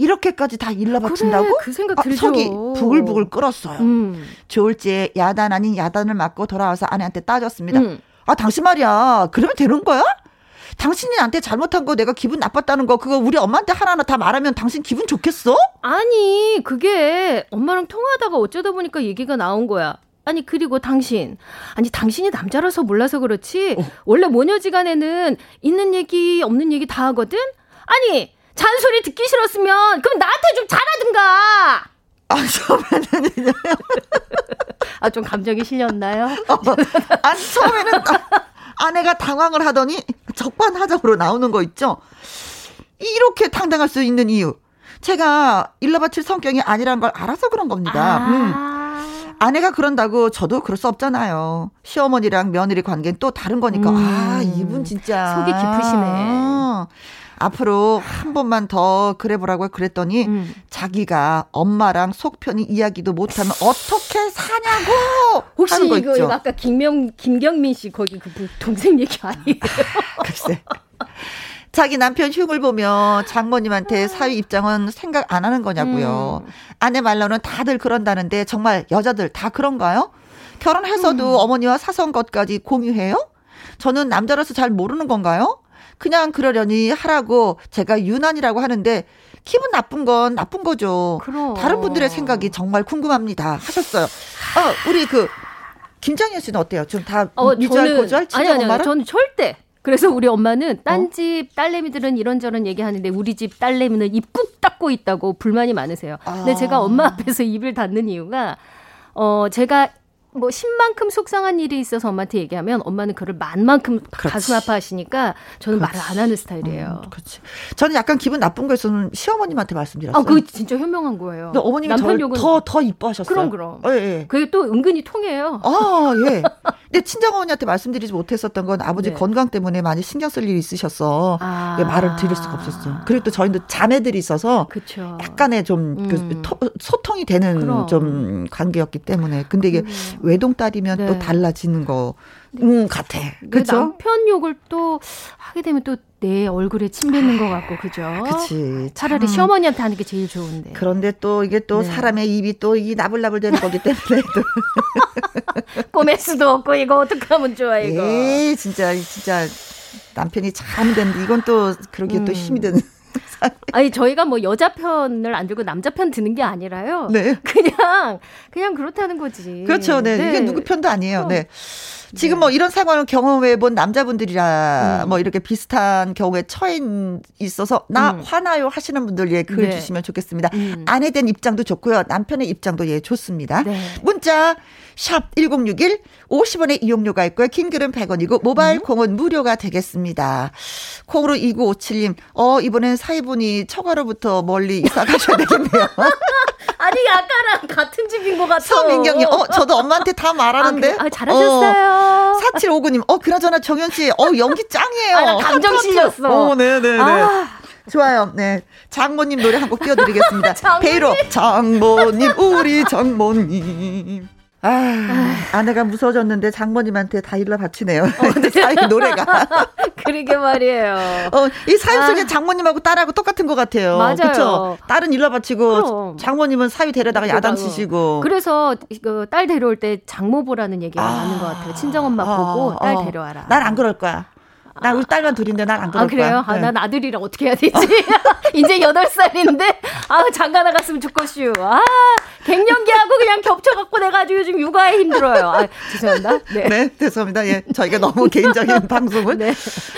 이렇게까지 다 일러 바친다고? 그래, 그 생각 아, 들죠. 속이 부글부글 끓었어요. 음. 좋을지 야단 아닌 야단을 맞고 돌아와서 아내한테 따졌습니다. 음. 아 당신 말이야 그러면 되는 거야? 당신이 나한테 잘못한 거 내가 기분 나빴다는 거 그거 우리 엄마한테 하나하나 다 말하면 당신 기분 좋겠어? 아니, 그게 엄마랑 통화하다가 어쩌다 보니까 얘기가 나온 거야. 아니, 그리고 당신. 아니, 당신이 남자라서 몰라서 그렇지. 원래 모녀지간에는 있는 얘기, 없는 얘기 다 하거든? 아니, 잔소리 듣기 싫었으면, 그럼 나한테 좀 잘하든가! 아 처음에는 [LAUGHS] 아, 좀 감정이 실렸나요? 아니 처음에는 아, 아내가 당황을 하더니 적반하장으로 나오는 거 있죠. 이렇게 당당할 수 있는 이유. 제가 일러바칠 성격이 아니라는 걸 알아서 그런 겁니다. 음. 아. 아내가 그런다고 저도 그럴 수 없잖아요. 시어머니랑 며느리 관계는 또 다른 거니까. 음. 아, 이분 진짜. 속이 깊으시네. 어. 앞으로 한 번만 더 그래 보라고 그랬더니 음. 자기가 엄마랑 속 편히 이야기도 못하면 어떻게 사냐고 [LAUGHS] 혹시 하는 거 이거, 있죠. 아까 김명 김경민 씨 거기 그 동생 얘기 아니에요? [LAUGHS] 글쎄. 자기 남편 흉을 보며 장모님한테 사위 입장은 생각 안 하는 거냐고요. 음. 아내 말로는 다들 그런다는데 정말 여자들 다 그런가요? 결혼해서도 어머니와 사소한 것까지 공유해요? 저는 남자라서 잘 모르는 건가요? 그냥 그러려니 하라고 제가 유난이라고 하는데 기분 나쁜 건 나쁜 거죠. 그럼. 다른 분들의 생각이 정말 궁금합니다. 하셨어요. 어, 우리 그 김장현 씨는 어때요? 좀다 유주할 고주할 아니 친정 아니 아니 엄마랑? 저는 절대. 그래서 우리 엄마는 어? 딴집 딸내미들은 이런저런 얘기하는데 우리 집 딸내미는 입꾹 닫고 있다고 불만이 많으세요. 근데 아. 제가 엄마 앞에서 입을 닫는 이유가 어 제가 뭐 신만큼 속상한 일이 있어서 엄마한테 얘기하면 엄마는 그를 만만큼 그렇지. 가슴 아파하시니까 저는 말을 안 하는 스타일이에요. 음, 그렇지. 저는 약간 기분 나쁜 거였으면 시어머님한테 말씀드렸어요. 아, 그거 진짜 현명한 거예요. 근데 어머님이 남편 저를 욕은 더, 더 이뻐하셨어요. 그럼, 그럼. 예, 예. 그게 또 은근히 통해요. 아, 예. [LAUGHS] 근데 친정 어머니한테 말씀드리지 못했었던 건 아버지 네. 건강 때문에 많이 신경 쓸 일이 있으셔서 아. 예, 말을 드릴 수가 없었어요. 그리고 또 저희도 자매들이 있어서 그렇죠. 약간의 좀그 음. 소통이 되는 그럼. 좀 관계였기 때문에. 근데 이게 외동딸이면 네. 또 달라지는 거, 음, 같아. 그 그쵸? 남편 욕을 또 하게 되면 또 내 얼굴에 침 뱉는 것 같고 그죠? 그치. 차라리 참. 시어머니한테 하는 게 제일 좋은데. 그런데 또 이게 또 네. 사람의 입이 또 이 나불나불 되는 거기 때문에 또. [LAUGHS] 꼬맬 수도 없고 이거 어떡하면 좋아 이거. 에이, 진짜, 진짜 남편이 잘 되는데 이건 또 그러기에 또 음. 힘이 드는. 아니 저희가 뭐 여자 편을 안 들고 남자 편 드는 게 아니라요. 네. 그냥 그냥 그렇다는 거지. 그렇죠. 네. 이게 누구 편도 아니에요. 그럼. 네. 지금 네. 뭐 이런 상황을 경험해 본 남자분들이라 음. 뭐 이렇게 비슷한 경우에 처해 있어서 나 음. 화나요 하시는 분들 예, 글 네. 주시면 좋겠습니다. 음. 아내 된 입장도 좋고요. 남편의 입장도 예, 좋습니다. 네. 문자 샵 1061 50원의 이용료가 있고요. 킹글은 100원이고 모바일 음. 콩은 무료가 되겠습니다. 콩으로 2957님. 어, 이번엔 사이분이 처가로부터 멀리 이사 가셔야 되겠네요. [LAUGHS] 아니 아까랑 같은 집인 것 같아. 서민경님. 어, 저도 엄마한테 다 말하는데. 아, 그- 아, 잘하셨어요. 4759님. 어, 그나저나 정현 씨. 어, 연기 짱이에요. 아, 나 감정. 실렸어. 어, 네, 네, 네. 아. 좋아요. 네. 장모님 노래 한 곡 띄워드리겠습니다. [LAUGHS] 장모님. 베이로 장모님, 우리 장모님. 아, 아내가 무서워졌는데 장모님한테 다 일러 바치네요. [LAUGHS] 사이 노래가. [LAUGHS] 그러게 말이에요. 어, 이 사연 속에 아. 장모님하고 딸하고 똑같은 것 같아요. 맞아요. 그쵸? 딸은 일러 바치고 그럼. 장모님은 사위 데려다가 야단 치시고. 그래서 그 딸 데려올 때 장모 보라는 얘기가 아. 많은 것 같아요. 친정 엄마 보고 딸 데려와라. 난 안 그럴 거야. 난 우리 딸만 둘인데 난 안 그럴 아 그래요? 거야. 아, 네. 난 아들이랑 어떻게 해야 되지? [LAUGHS] 이제 여덟 살인데 아 장가 나갔으면 좋겠슈. 아 갱년기하고 그냥 겹쳐갖고 내가 아주 요즘 육아에 힘들어요. 아 죄송합니다. 네. 네, 죄송합니다. 예, 저희가 너무 개인적인 [LAUGHS] 방송을. 네.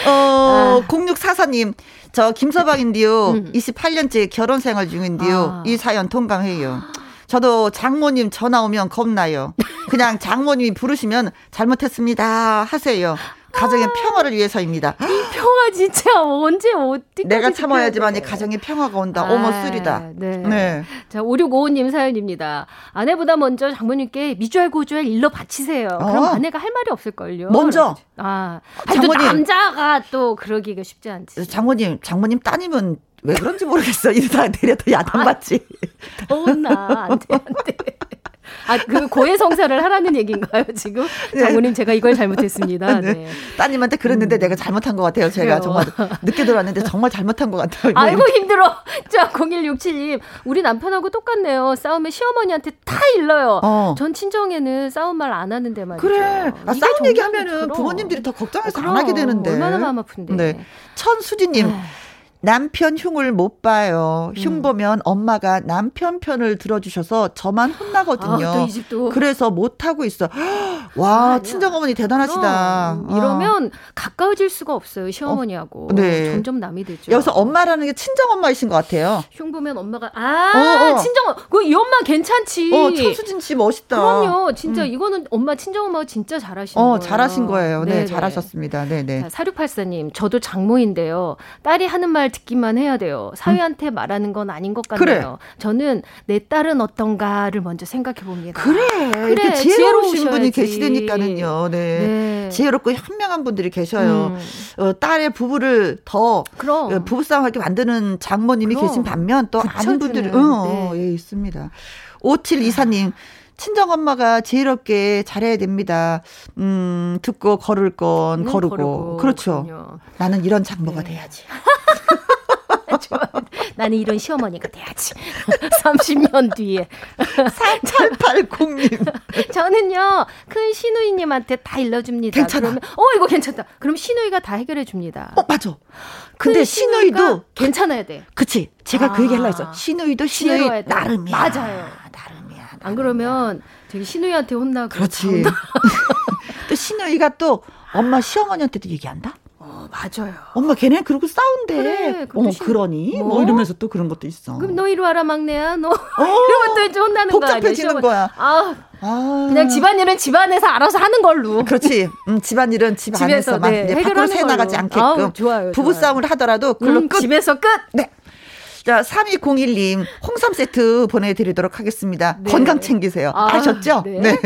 어, 0644님, 저 김서방인데요. 음. 28년째 결혼 생활 중인데요. 아. 이 사연 통감해요. 저도 장모님 전화 오면 겁나요. 그냥 장모님이 부르시면 잘못했습니다 하세요. 가정의 평화를 위해서입니다. 평화 진짜 언제 어디까지 내가 참아야지만 이 돼? 가정의 평화가 온다. 어머 아, 쓰리다. 네. 네. 자, 5655님 사연입니다. 아내보다 먼저 장모님께 미주알 고주알 일러 바치세요. 그럼 어. 아내가 할 말이 없을걸요. 먼저? 아, 아니, 또 장모님. 남자가 또 그러기가 쉽지 않지. 장모님, 장모님 따님은 왜 그런지 모르겠어. 이러다가 내려도 야단 받지. 어나 안돼 안 돼. 아, 그 고해 성사를 하라는 얘기인가요, 지금? 네. 장모님, 제가 이걸 잘못했습니다. 네. 네. 따님한테 그랬는데 내가 잘못한 것 같아요. 제가 그래요. 정말 늦게 들어왔는데 정말 잘못한 것 같아요. 아이고, 힘들어. [LAUGHS] 자, 0167님. 우리 남편하고 똑같네요. 싸움에 시어머니한테 다 일러요. 어. 전 친정에는 싸움 말 안 하는데 말이죠. 그래. 아, 싸움 얘기하면은. 부모님들이 더 걱정해서 그럼. 안 하게 되는데. 얼마나 마음 아픈데. 네. 천수진님. 남편 흉을 못 봐요. 흉 음. 보면 엄마가 남편 편을 들어주셔서 저만 혼나거든요. 아. 그래서 못 하고 있어. [GASPS] 와, 아. 친정 어머니 대단하시다. 그럼 이러면 가까워질 수가 없어요 시어머니하고 어, 네. 점점 남이 되죠. 여기서 엄마라는 게 친정 엄마이신 것 같아요. 흉 보면 엄마가 아 어, 어. 친정 그이 엄마 괜찮지. 어, 천수진 씨 멋있다. 그럼요. 진짜 이거는 엄마 친정 엄마가 진짜 잘하신 어, 거예요. 잘하신 거예요. 네, 네네. 잘하셨습니다. 네, 네. 자, 4684님, 저도 장모인데요. 딸이 하는 말 듣기만 해야 돼요. 사위한테 음. 말하는 건 아닌 것 같네요. 그래. 저는 내 딸은 어떤가를 먼저 생각해 봅니다. 그래. 그래. 지혜로우신 분이 계시다니까는요. 네. 네. 지혜롭고 현명한 분들이 계셔요. 음. 어, 딸의 부부를 더 그럼. 어, 부부싸움 하게 만드는 장모님이 그럼. 계신 반면 또 아는 분들이 어, 네. 예, 있습니다. 5724님. 친정엄마가 지혜롭게 잘해야 됩니다. 음, 듣고 걸을 건 거르고. 거르고. 그렇죠. 그럼요. 나는 이런 장모가 네. 돼야지. [LAUGHS] 나는 이런 시어머니가 돼야지. [LAUGHS] 30년 뒤에. 3880님. [LAUGHS] 저는요, 큰 시누이님한테 다 일러줍니다. 괜찮아. 그러면, 어, 이거 괜찮다. 그럼 시누이가 다 해결해 줍니다. 어, 맞아. 근데 시누이도 괜찮아야 돼. 그치. 제가 아, 그 얘기 하려고 했어. 시누이도 시누이 나름이야. 맞아요. 나름이야. 안 그러면 되게 시누이한테 혼나고. 그렇지. [LAUGHS] 또 시누이가 또 엄마 시어머니한테도 얘기한다? 맞아요. 엄마 걔네 그러고 싸운대. 그래, 어, 그러니? 뭐? 뭐? 이러면서 또 그런 것도 있어. 그럼 너 이리 와라 막내야. 너 어, [LAUGHS] 이러면 또 이제 혼나는 거야. 복잡해지는 거야. 아, 아. 그냥 집안일은 집안에서 알아서 하는 걸로. 그렇지. 음, 집안일은 집 집에서, 안에서만 네, 밖으로 새 나가지 않게끔. 아우, 좋아요. 부부 싸움을 하더라도 그걸로 음, 끝. 집에서 끝. 네. 자, 3201님, 홍삼 세트 보내드리도록 하겠습니다. 네. 건강 챙기세요. 아, 아셨죠? 네. 네.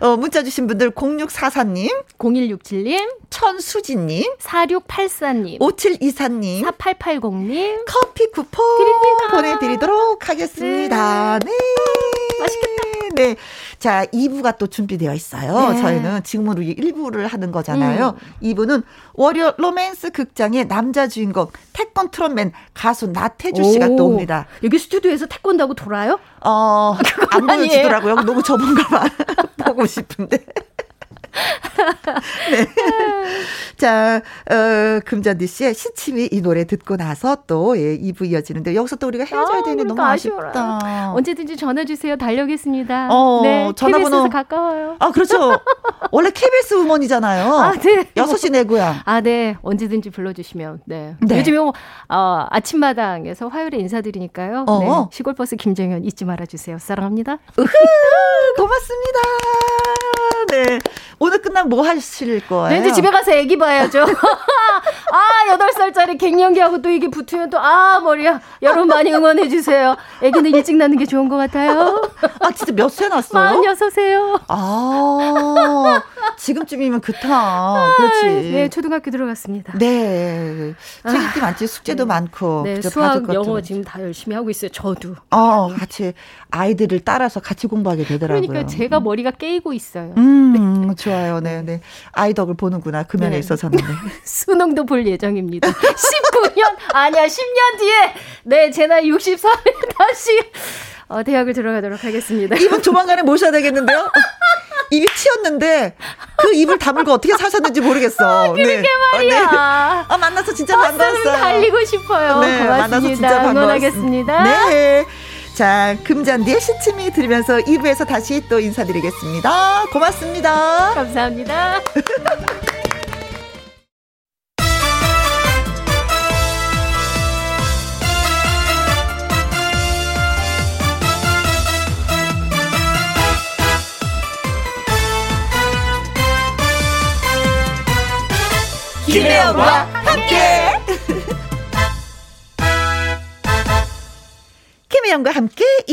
어, 문자 주신 분들 0644님, 0167님, 천수진님, 4684님, 5724님, 4880님, 커피 쿠폰 드립니다. 보내드리도록 하겠습니다. 네. 네. 맛있겠다. 네. 자, 2부가 또 준비되어 있어요. 네. 저희는 지금으로 1부를 하는 거잖아요. 음. 2부는 월요 로맨스 극장의 남자 주인공 태권 트롯맨 가수 나태주 씨가 오. 또 옵니다. 여기 스튜디오에서 태권도 하고 돌아요? 어, 안 보여주더라고요. 너무 저번가 [LAUGHS] [LAUGHS] 보고 싶은데. [LAUGHS] 네. 자, 어, 금잔디 씨의 시침이 이 노래 듣고 나서 또 예, 2부 이어지는데 여기서 또 우리가 헤어져야 아, 되는 그러니까 너무 아쉽다. 아쉬워라. 언제든지 전화 주세요. 달려오겠습니다. 어, 네, 전화번호 가까워요. 아, 그렇죠. 원래 KBS 우먼이잖아요. 아, 네. 6시 내고야. 아, 네. 언제든지 불러 주시면. 네. 네. 요즘에 어, 아침마당에서 화요일에 인사드리니까요. 어. 네. 시골버스 김정현 잊지 말아 주세요. 사랑합니다. 으흐, 고맙습니다. 네. 오늘 끝나면 뭐 하실 거예요? 네, 이제 집에 가서 애기 봐야죠. [LAUGHS] 아, 8살짜리 갱년기하고 또 이게 붙으면 또, 아, 머리야. 여러분 많이 응원해주세요. 애기는 일찍 낳는 게 좋은 것 같아요. 아, 진짜 몇 세 났어요? 46세요. 아, 지금쯤이면 그렇다. 그렇지. 네, 초등학교 들어갔습니다. 네. 책임도 많지, 숙제도 네. 많고. 네, 수학, 영어 지금 다 열심히 하고 있어요. 저도. 어, 같이 아이들을 따라서 같이 공부하게 되더라고요. 그러니까 제가 머리가 깨이고 있어요. 음, 네. 좋아요. 네, 네. 아이 덕을 보는구나. 그 면에 네. 있어서는. 네. [LAUGHS] 수능도 볼 예정입니다. [LAUGHS] 19년, 아니야, 10년 뒤에, 네, 제 나이 64에 [LAUGHS] 다시, 어, 대학을 들어가도록 하겠습니다. 이분 조만간에 모셔야 되겠는데요? 입이 튀었는데 그 입을 다물고 어떻게 사셨는지 모르겠어. 아, 그러게 네. 말이야. 어, 네. 아, 만나서 진짜 반가웠어요. 달리고 싶어요. 네, 고맙습니다. 만나서 진짜 반가웠습니다. 네. 자, 금잔디의 시침이 들으면서 2부에서 다시 또 인사드리겠습니다. 고맙습니다. 감사합니다. [LAUGHS]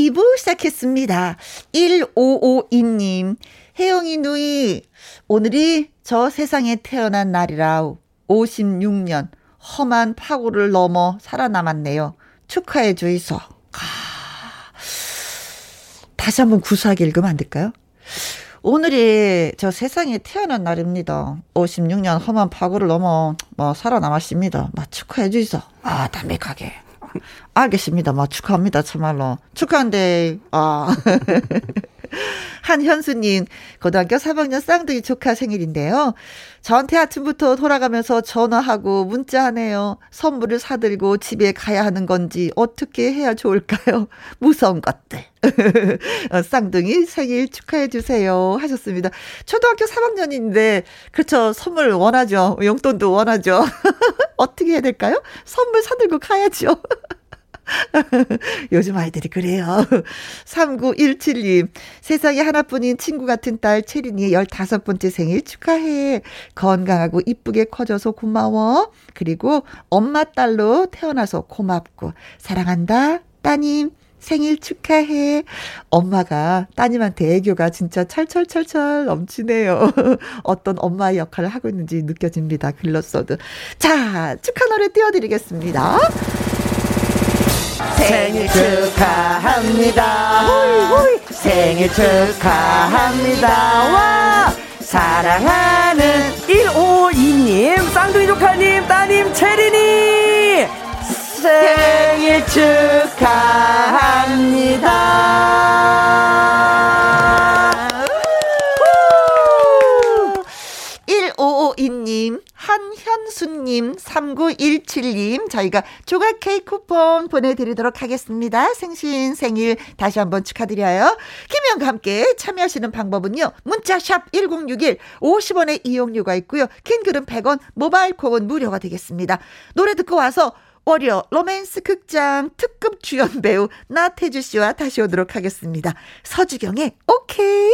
2부 시작했습니다. 1552님, 혜영이 누이, 오늘이 저 세상에 태어난 날이라 56년 험한 파고를 넘어 살아남았네요. 축하해 주이소. 아, 다시 한번 구수하게 읽으면 안 될까요? 오늘이 저 세상에 태어난 날입니다. 56년 험한 파고를 넘어 뭐 살아남았습니다. 막 축하해 주이소. 아, 담백하게. [LAUGHS] 알겠습니다. 뭐 축하합니다. 참말로. 축하한데, 아. [LAUGHS] 한현수님, 고등학교 3학년 쌍둥이 조카 생일인데요. 저한테 아침부터 돌아가면서 전화하고 문자하네요. 선물을 사들고 집에 가야 하는 건지 어떻게 해야 좋을까요? [LAUGHS] 무서운 것들. [LAUGHS] 어, 쌍둥이 생일 축하해 주세요. 하셨습니다. 초등학교 3학년인데, 그렇죠. 선물 원하죠. 용돈도 원하죠. [LAUGHS] 어떻게 해야 될까요? 선물 사들고 가야죠. [LAUGHS] 요즘 아이들이 그래요. [LAUGHS] 3917님, 세상에 하나뿐인 친구 같은 딸 채린이 15번째 생일 축하해. 건강하고 이쁘게 커져서 고마워. 그리고 엄마 딸로 태어나서 고맙고, 사랑한다. 따님, 생일 축하해. 엄마가 따님한테 애교가 진짜 철철철철 넘치네요. [LAUGHS] 어떤 엄마의 역할을 하고 있는지 느껴집니다. 글렀어도. 자, 축하 노래 띄워드리겠습니다. 생일 축하합니다. 호이, 호이. 생일 축하합니다. 와! 사랑하는 152님, 쌍둥이 조카님, 따님, 체린이! 생일 축하합니다. 1552님, 한현수님, 3917님, 저희가 조각 케이크 쿠폰 보내드리도록 하겠습니다. 생신 생일 다시 한번 축하드려요. 김영과 함께 참여하시는 방법은요. 문자샵 1061, 50원의 이용료가 있고요. 긴 글은 100원, 모바일 콩은 무료가 되겠습니다. 노래 듣고 와서 월요 로맨스 극장 특급 주연 배우 나태주 씨와 다시 오도록 하겠습니다. 서주경의 오케이.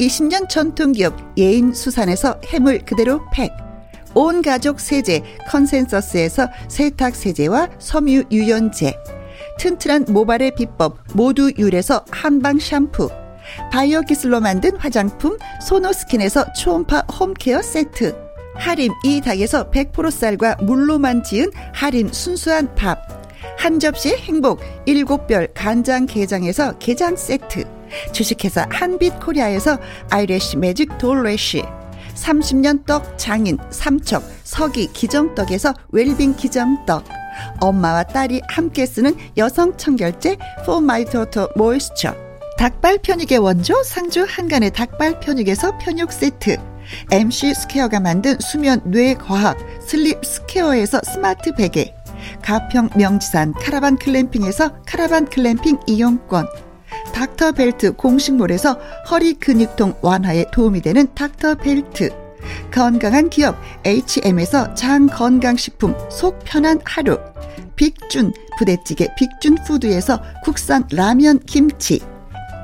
20년 전통기업 예인수산에서 해물 그대로 팩, 온 가족 세제 컨센서스에서 세탁 세제와 섬유 유연제, 튼튼한 모발의 비법 모두 유래서 한방 샴푸. 바이오 기술로 만든 화장품 소노스킨에서 초음파 home care 세트. 하림 e닭에서 100% 쌀과 물로만 지은 하림 순수한 밥. 한 접시 행복 일곱 별 간장 게장에서 게장 세트 주식회사 한빛코리아에서 아이래쉬 매직 돌래쉬 30년 떡 장인 삼척 서기 기정떡에서 웰빙 기정떡 엄마와 딸이 함께 쓰는 여성 청결제 포마이토토 모이스처 닭발 편육의 원조 상주 한간의 닭발 편육에서 편육 세트 MC 스퀘어가 만든 수면 뇌 과학 슬립 스퀘어에서 스마트 베개 가평 명지산 카라반 글램핑에서 카라반 글램핑 이용권 닥터 벨트 공식몰에서 허리 근육통 완화에 도움이 되는 닥터 벨트. 건강한 기업 H&M에서 장 건강식품 속 편한 하루. 빅준 부대찌개 빅준 푸드에서 국산 라면 김치.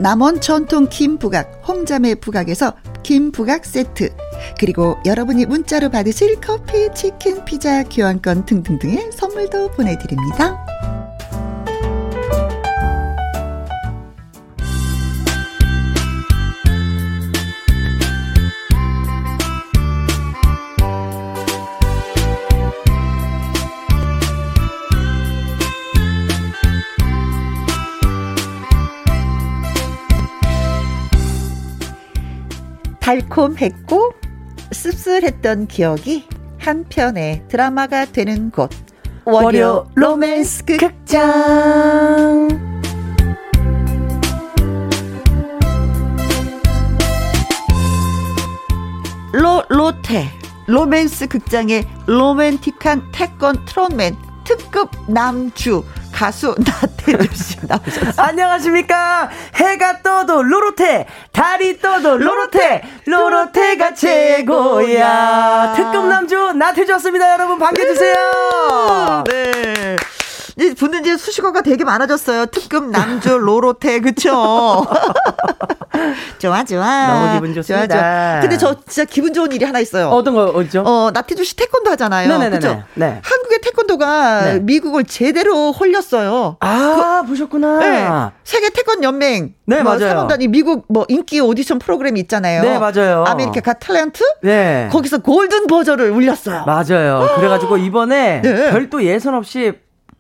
남원 전통 김부각 홍자매 부각에서 김부각 세트. 그리고 여러분이 문자로 받으실 커피 치킨 피자 교환권 등등등의 선물도 보내드립니다. 달콤했고 씁쓸했던 기억이 한 편의 드라마가 되는 곳. 월요 로맨스 극장. 로 로테 로맨스 극장의 로맨틱한 태권 트롯맨 특급 남주 가수 [LAUGHS] 나태주 씨 나오셨어요. [LAUGHS] 안녕하십니까. 해가 떠도 로로테, 달이 떠도 로로테, 로로테가 최고야. 특급 남주 나태주 왔습니다. 여러분 반겨주세요. 네. 이제 붙는 이제 수식어가 되게 많아졌어요. 특급 남주 로로테 그쵸? 좋아, 좋아. 너무 기분 좋습니다. 좋아, 좋아. 근데 저 진짜 기분 좋은 일이 하나 있어요. 어떤 거, 어디죠? 어, 나태주 씨 태권도 하잖아요. 네네네. 그죠? 네. 한국의 태권도가 네. 미국을 제대로 홀렸어요. 아, 그, 보셨구나. 네. 세계 태권 연맹. 네, 뭐 맞아요. 사범단이 미국 뭐 인기 오디션 프로그램이 있잖아요. 네, 맞아요. America's Got Talent? 네. 거기서 golden buzzer를 울렸어요. 맞아요. 그래가지고 이번에 네. 별도 예선 없이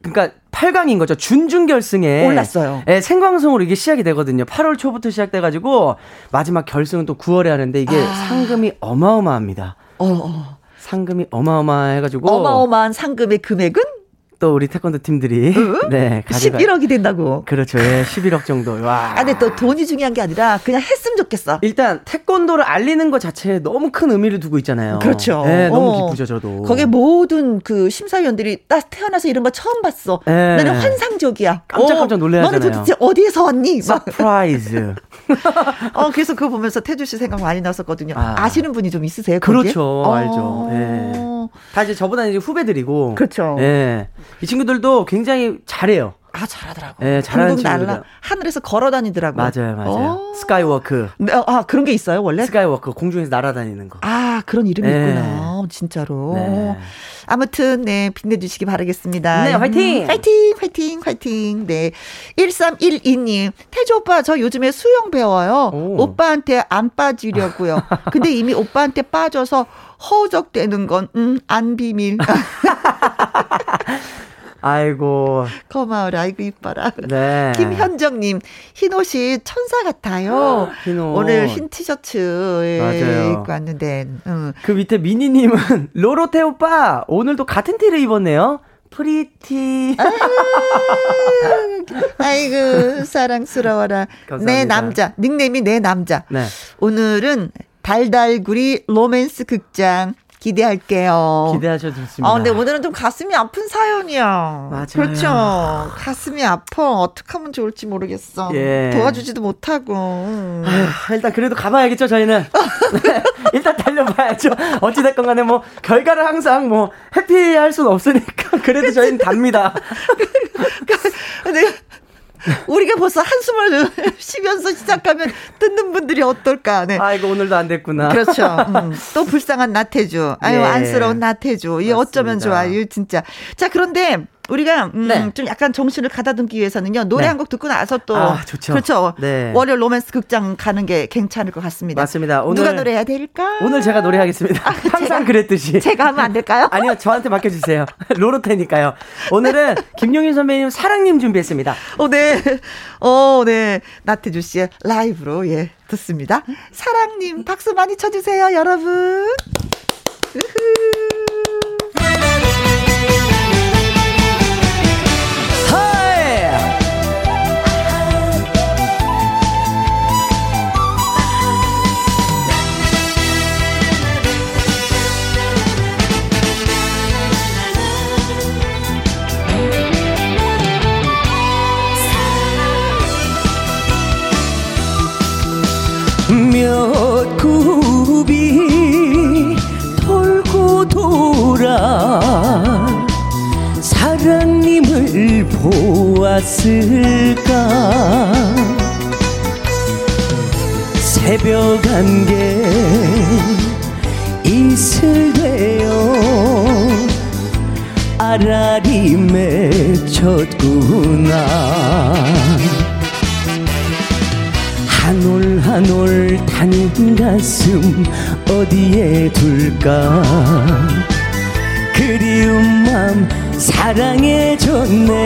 그러니까 8강인 거죠. 준준 결승에 올랐어요. 예, 생방송으로 이게 시작이 되거든요. 8월 초부터 시작돼 가지고 마지막 결승은 또 9월에 하는데 이게 아. 상금이 어마어마합니다. 어, 어. 상금이 어마어마해 가지고 어마어마한 상금의 금액은 또 우리 태권도 팀들이 응? [LAUGHS] 네 가져가... 11억이 된다고. 그렇죠. 예, 11억 정도. 와. 아, 근데 또 돈이 중요한 게 아니라 그냥 했으면 좋겠어. 일단 태권도를 알리는 것 자체에 너무 큰 의미를 두고 있잖아요. 그렇죠. 네, 너무 어. 기쁘죠, 저도. 거기에 모든 그 심사위원들이 딱 태어나서 이런 거 처음 봤어. 네. 나는 환상적이야. 깜짝깜짝 놀래잖아요. 너는 도대체 어디에서 왔니? surprise. [LAUGHS] 어, 그래서 그거 보면서 태주 씨 생각 많이 났었거든요. 아. 아시는 분이 좀 있으세요? 거기에? 그렇죠. 어. 알죠. 네. 다 이제 저보다 이제 후배들이고. 그렇죠. 예. 이 친구들도 굉장히 잘해요. 아 잘하더라고. 예, 잘하는 친구들. 하늘에서 걸어 다니더라고. 맞아요, 맞아요. 오. 어. skywalk. 네, 아 그런 게 있어요 원래? skywalk 공중에서 날아다니는 거. 아 그런 이름이 네. 있구나, 진짜로. 네. 아무튼 네 빛내주시기 바라겠습니다. 네, 화이팅! 음, 화이팅, 화이팅, 화이팅. 네, 1312님 태주 오빠 저 요즘에 수영 배워요. 오. 오빠한테 안 빠지려고요. 근데 이미 오빠한테 빠져서 허우적대는 건, 음, 안 비밀. [LAUGHS] 아이고. 고마워라. 아이고, 이뻐라. 네. 김현정 님, 흰 옷이 천사 같아요. [GASPS] 흰 옷. 오늘 흰 티셔츠 맞아요. 입고 왔는데, 응. 그 밑에 미니 님은, [LAUGHS] 로로테 오빠, 오늘도 같은 티를 입었네요. pretty. [LAUGHS] 아이고, 사랑스러워라. 감사합니다. 내 남자. 닉네임이 내 남자. 네. 오늘은 달달구리 로맨스 극장 기대할게요. 기대하셔도 좋습니다. 아, 근데 오늘은 좀 가슴이 아픈 사연이야. 맞아요. 그렇죠. 가슴이 아파. 어떻게 하면 좋을지 모르겠어. 예. 도와주지도 못하고. 아휴, 일단 그래도 가봐야겠죠, 저희는. [LAUGHS] 네, 일단 달려봐야죠. 어찌됐건 간에 뭐, 결과를 항상 뭐, 해피할 수는 없으니까. 그래도 저희는 답니다. [LAUGHS] 네. 우리가 벌써 한숨을 [LAUGHS] 쉬면서 시작하면 듣는 분들이 어떨까. 네. 아이고 오늘도 안 됐구나. 그렇죠. [LAUGHS] 음, 또 불쌍한 나태주. 아유 네. 안쓰러운 나태주. 이 어쩌면 좋아요, 진짜. 자 그런데 우리가 음, 네. 좀 약간 정신을 가다듬기 위해서는요 노래 네. 한곡 듣고 나서 또 아, 좋죠. 그렇죠. 네. 월요 로맨스 극장 가는 게 괜찮을 것 같습니다. 맞습니다. 오늘 누가 노래해야 될까? 오늘 제가 노래하겠습니다. 아, 항상 제가, 그랬듯이. 제가 하면 안 될까요? [LAUGHS] 아니요, 저한테 맡겨주세요. [LAUGHS] 로로테니까요. 오늘은 [LAUGHS] 김용인 선배님 사랑님 준비했습니다. 어, 네, 어, 네, 나태주 씨의 라이브로 예 듣습니다. 사랑님 박수 많이 쳐주세요, 여러분. 몇 보았을까? 새벽 안개 이슬 되어 아라리 맺혔구나. 한올 한올 타는 가슴 어디에 둘까? 그리운 맘 사랑해줬네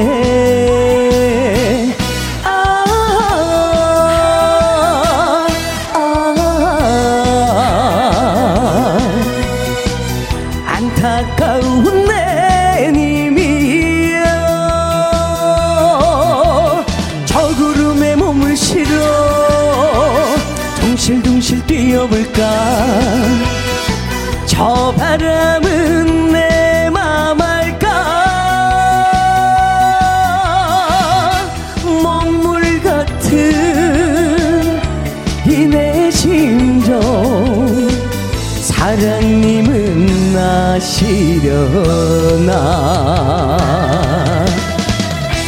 나.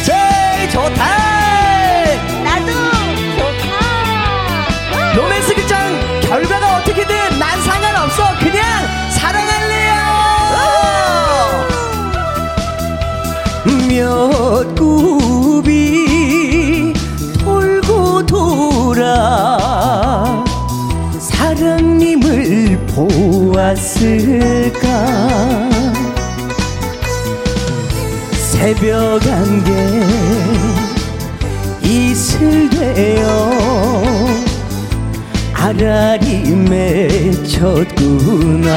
제일 좋다. 나도 좋다. 로맨스 극장 결과가 어떻게든 난 상관없어. 그냥 사랑할래요. 몇 굽이 돌고 돌아 사랑님을 보았을까? 새벽 안개 이슬 되어 아라리 맺혔구나.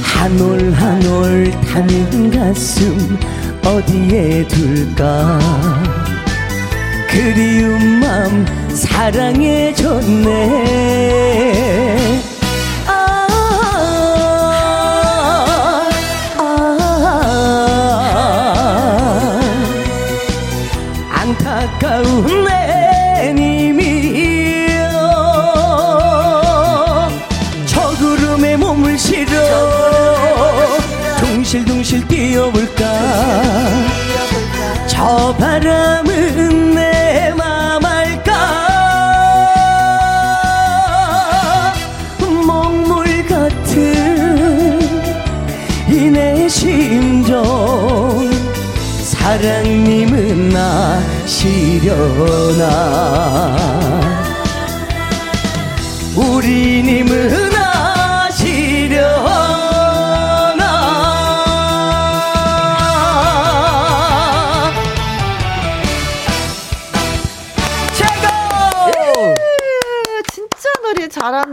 한올 한올 타는 가슴 어디에 둘까? 그리운 맘 사랑해줬네 사랑님은 아시려나? 우리님은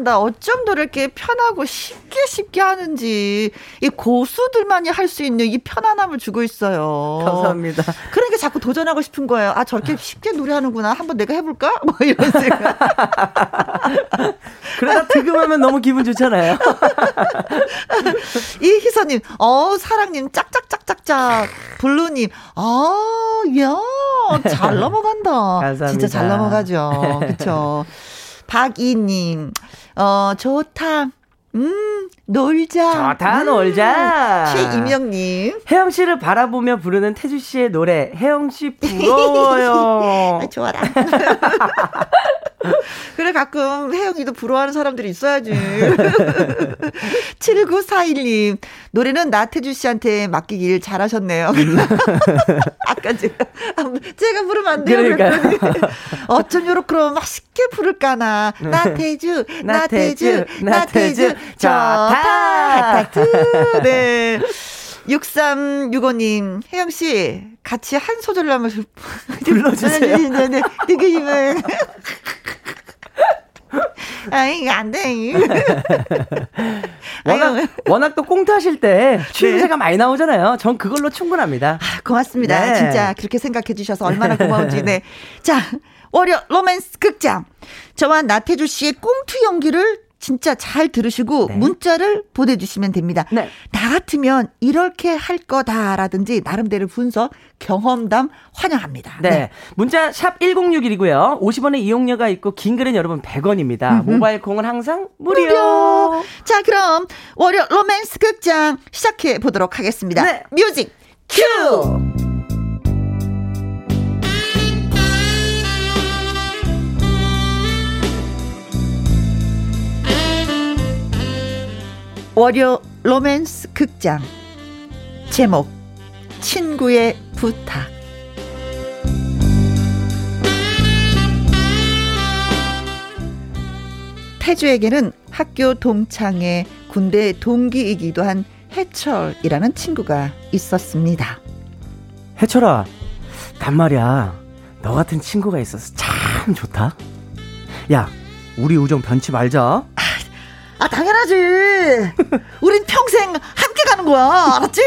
잘한다. 어쩜 노래렇게 편하고 쉽게 쉽게 하는지 이 고수들만이 할 수 있는 이 편안함을 주고 있어요. 감사합니다. 그러니까 자꾸 도전하고 싶은 거예요. 아 저렇게 쉽게 노래하는구나. 한번 내가 해볼까? [LAUGHS] 뭐 이런 생각. [LAUGHS] 그러다 득음하면 너무 기분 좋잖아요. [LAUGHS] 이 희선님, 어 사랑님 짝짝짝짝짝. 블루님, 아, 야, 잘 넘어간다. 감사합니다. 진짜 잘 넘어가죠. 그쵸. 박이님, 어, 좋다. 음, 놀자. 좋다, 음. 놀자. 최임영님. 혜영 씨를 바라보며 부르는 태주 씨의 노래 혜영 씨 부러워요. [LAUGHS] 아, 좋아라. [LAUGHS] 그래, 가끔 혜영이도 부러워하는 사람들이 있어야지. [LAUGHS] 7941님, 노래는 나태주 씨한테 맡기길 잘하셨네요. 아까 제가, 제가 부르면 안 돼요. 그랬더니 어쩜 요렇게 맛있게 부를까나. 나태주, 나태주, 나태주, 나태주, 좋다. 좋다. 하타투. 네. 6365님, 혜영씨, 같이 한 소절로 한번 [LAUGHS] 불러주세요. 네, 네, 네. 이만. 아, 이거 안 돼. 워낙. 워낙 또 꽁트 하실 때 네. 추임새가 많이 나오잖아요. 전 그걸로 충분합니다. 아, 고맙습니다. 네. 진짜 그렇게 생각해 주셔서 얼마나 고마운지. 네. 자, 월요 로맨스 극장. 저와 나태주 씨의 꽁트 연기를 진짜 잘 들으시고 네. 문자를 보내주시면 됩니다. 네. 나 같으면 이렇게 할 거다라든지 나름대로 분석, 경험담 환영합니다. 네. 문자 샵 1061이고요. 50원의 이용료가 있고 긴 글은 여러분 100원입니다. 모바일 콩은 항상 무료. 무료. 자, 그럼 월요 로맨스 극장 시작해 보도록 하겠습니다. 네. music 큐. 월요 로맨스 극장 제목 친구의 부탁 태주에게는 학교 동창의 군대 동기이기도 한 해철이라는 친구가 있었습니다. 해철아, 난 말이야. 너 같은 친구가 있어서 참 좋다. 야, 우리 우정 변치 말자. 아 당연 하지. 우린 평생 함께 가는 거야. 알았지?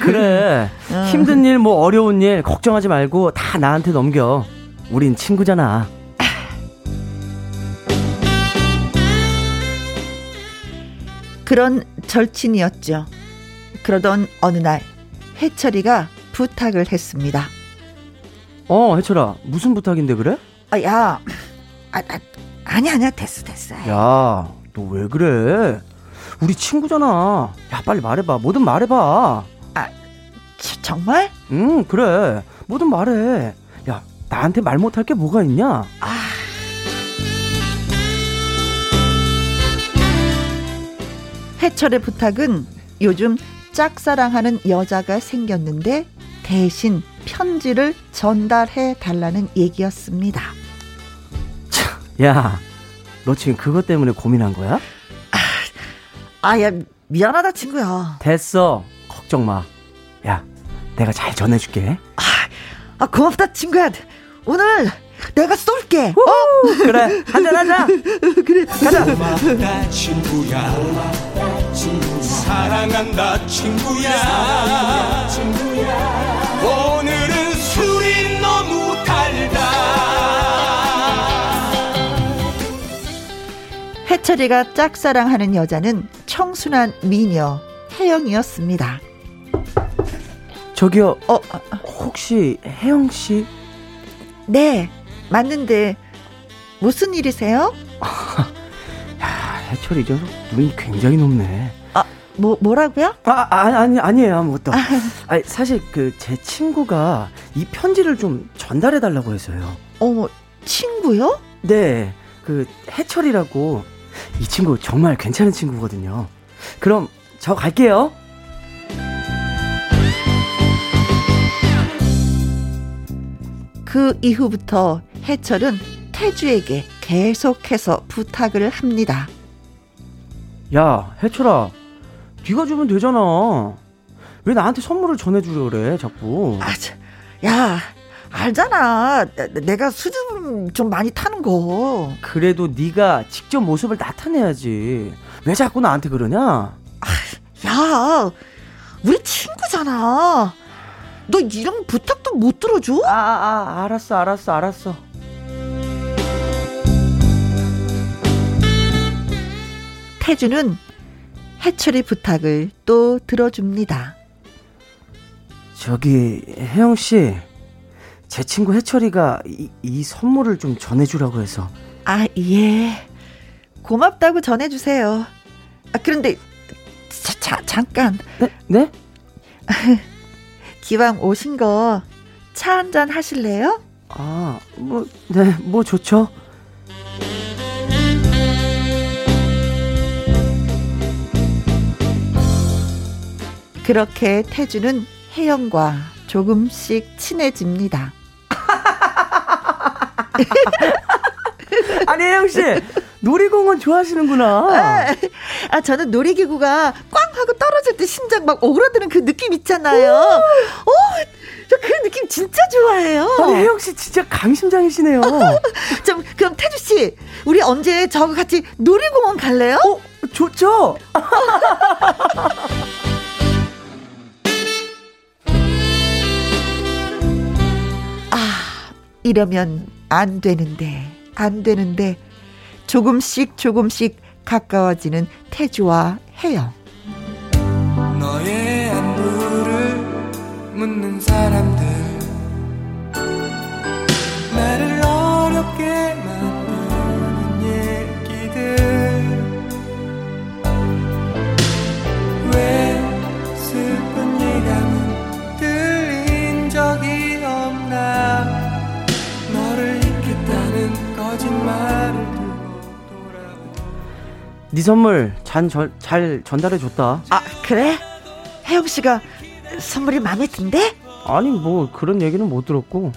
그래. 어. 힘든 일, 뭐 어려운 일 걱정하지 말고 다 나한테 넘겨. 우린 친구잖아. 그런 절친이었죠. 그러던 어느 날 해철이가 부탁을 했습니다. 어, 해철아. 무슨 부탁인데 그래? 아, 야, 아, 아, 아니 아니야 됐어 됐어. 야, 너 왜 그래? 우리 친구잖아. 야, 빨리 말해봐. 뭐든 말해봐. 저- 정말? 응, 그래. 뭐든 말해. 야, 나한테 말 못할 게 뭐가 있냐? 해철의 부탁은 요즘 짝사랑하는 여자가 생겼는데 대신 편지를 전달해 달라는 얘기였습니다. 야, 너 지금 그것 때문에 고민한 거야? 아, 야, 미안하다, 친구야. 됐어. 걱정 마. 야, 내가 잘 전해줄게. 아, 고맙다, 친구야. 오늘 내가 쏠게. 어? 그래, 한잔 하자. [LAUGHS] 그래, 가자. 고맙다 친구야 사랑한다 친구야 오늘은 해철이가 짝사랑하는 여자는 청순한 미녀 혜영이었습니다. 저기요, 어, 아, 혹시 혜영 씨? 네, 맞는데 무슨 일이세요? 야, 해철이 저 눈이 굉장히 높네. 뭐 뭐라고요? 아, 아 아니 아니에요 아무것도. 아니 사실 그 제 친구가 이 편지를 좀 전달해 달라고 해서요. 어머, 친구요? 네, 그 해철이라고 이 친구 정말 괜찮은 친구거든요. 그럼 저 갈게요. 그 이후부터 해철은 태주에게 계속해서 부탁을 합니다. 야, 해철아, 네가 주면 되잖아. 왜 나한테 선물을 전해주려 그래, 자꾸. 아, 참, 야, 알잖아. 내- 내가 수줍음 좀 많이 타는 거. 그래도 네가 직접 모습을 나타내야지. 왜 자꾸 나한테 그러냐? 야, 우리 친구잖아. 너 이런 부탁도 못 들어줘? 아, 아, 알았어, 알았어, 알았어. 태주는 해철이 부탁을 또 들어줍니다. 저기 혜영 씨, 제 친구 해철이가 이, 이 선물을 좀 전해주라고 해서. 아, 예. 고맙다고 전해주세요. 아, 그런데, 자, 자, 잠깐. 네? 네? [LAUGHS] 기왕 오신 거, 차 한 잔 하실래요? 아, 뭐, 네, 뭐 좋죠. 그렇게 태주는 혜영과 조금씩 친해집니다. [LAUGHS] 아니 혜영 씨, 놀이공원 좋아하시는구나. 아, 저는 놀이기구가 꽝 하고 떨어질 때 심장 막 오그라드는 그 느낌 있잖아요. 오, 저 그 느낌 진짜 좋아해요. 아니 혜영 씨 진짜 강심장이시네요. [LAUGHS] 좀 그럼 태주 씨, 우리 언제 저거 같이 놀이공원 갈래요? 어, 좋죠. [LAUGHS] 이러면 안 되는데, 안 되는데, 조금씩 조금씩 가까워지는 태주와 혜영. 너의 안부를 묻는 사람들 네 선물 잘, 전, 잘 전달해 줬다. 아, 그래? 혜영 씨가 선물이 마음에 든대? 아니 뭐 그런 얘기는 못 들었고.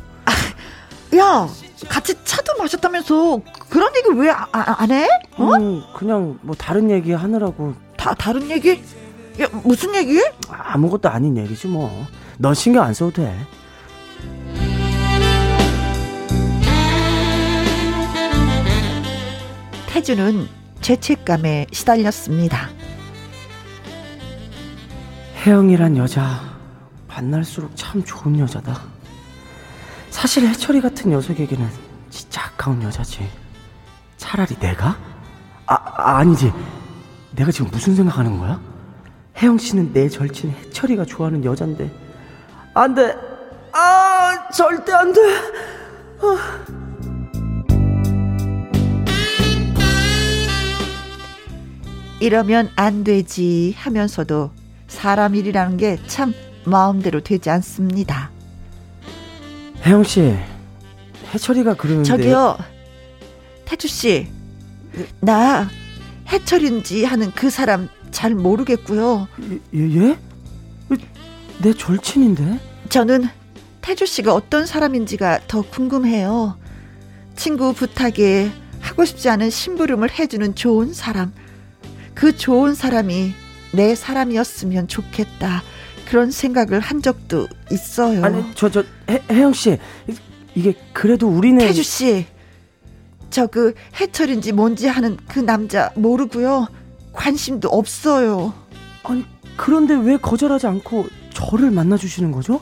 야, 같이 차도 마셨다면서 그런 얘기 왜안 해? 어? 음, 그냥 뭐 다른 얘기 하느라고 다 다른 얘기? 야, 무슨 얘기? 아무것도 아닌 얘기지 뭐. 넌 신경 안 써도 돼. 태주는 죄책감에 시달렸습니다. 혜영이란 여자 만날수록 참 좋은 여자다. 사실 해철이 같은 녀석에게는 진짜 아까운 여자지. 차라리 내가? 아, 아 아니지. 내가 지금 무슨 생각하는 거야? 혜영 씨는 내 절친 해철이가 좋아하는 여잔데 안 돼. 아 절대 안 돼. 이러면 안 되지 하면서도 사람 일이라는 게 참 마음대로 되지 않습니다. 혜영 씨, 해철이가 그러는데 저기요, 태주 씨, 나 해철인지 하는 그 사람 잘 모르겠고요. 예? 예? 내 절친인데? 저는 태주 씨가 어떤 사람인지가 더 궁금해요. 친구 부탁에 하고 싶지 않은 심부름을 해주는 좋은 사람. 그 좋은 사람이 내 사람이었으면 좋겠다. 그런 생각을 한 적도 있어요. 아니 저저 혜영 씨 이게 그래도 우리는 태주 씨, 저 그 해철인지 뭔지 하는 그 남자 모르고요. 관심도 없어요. 아니 그런데 왜 거절하지 않고 저를 만나 주시는 거죠?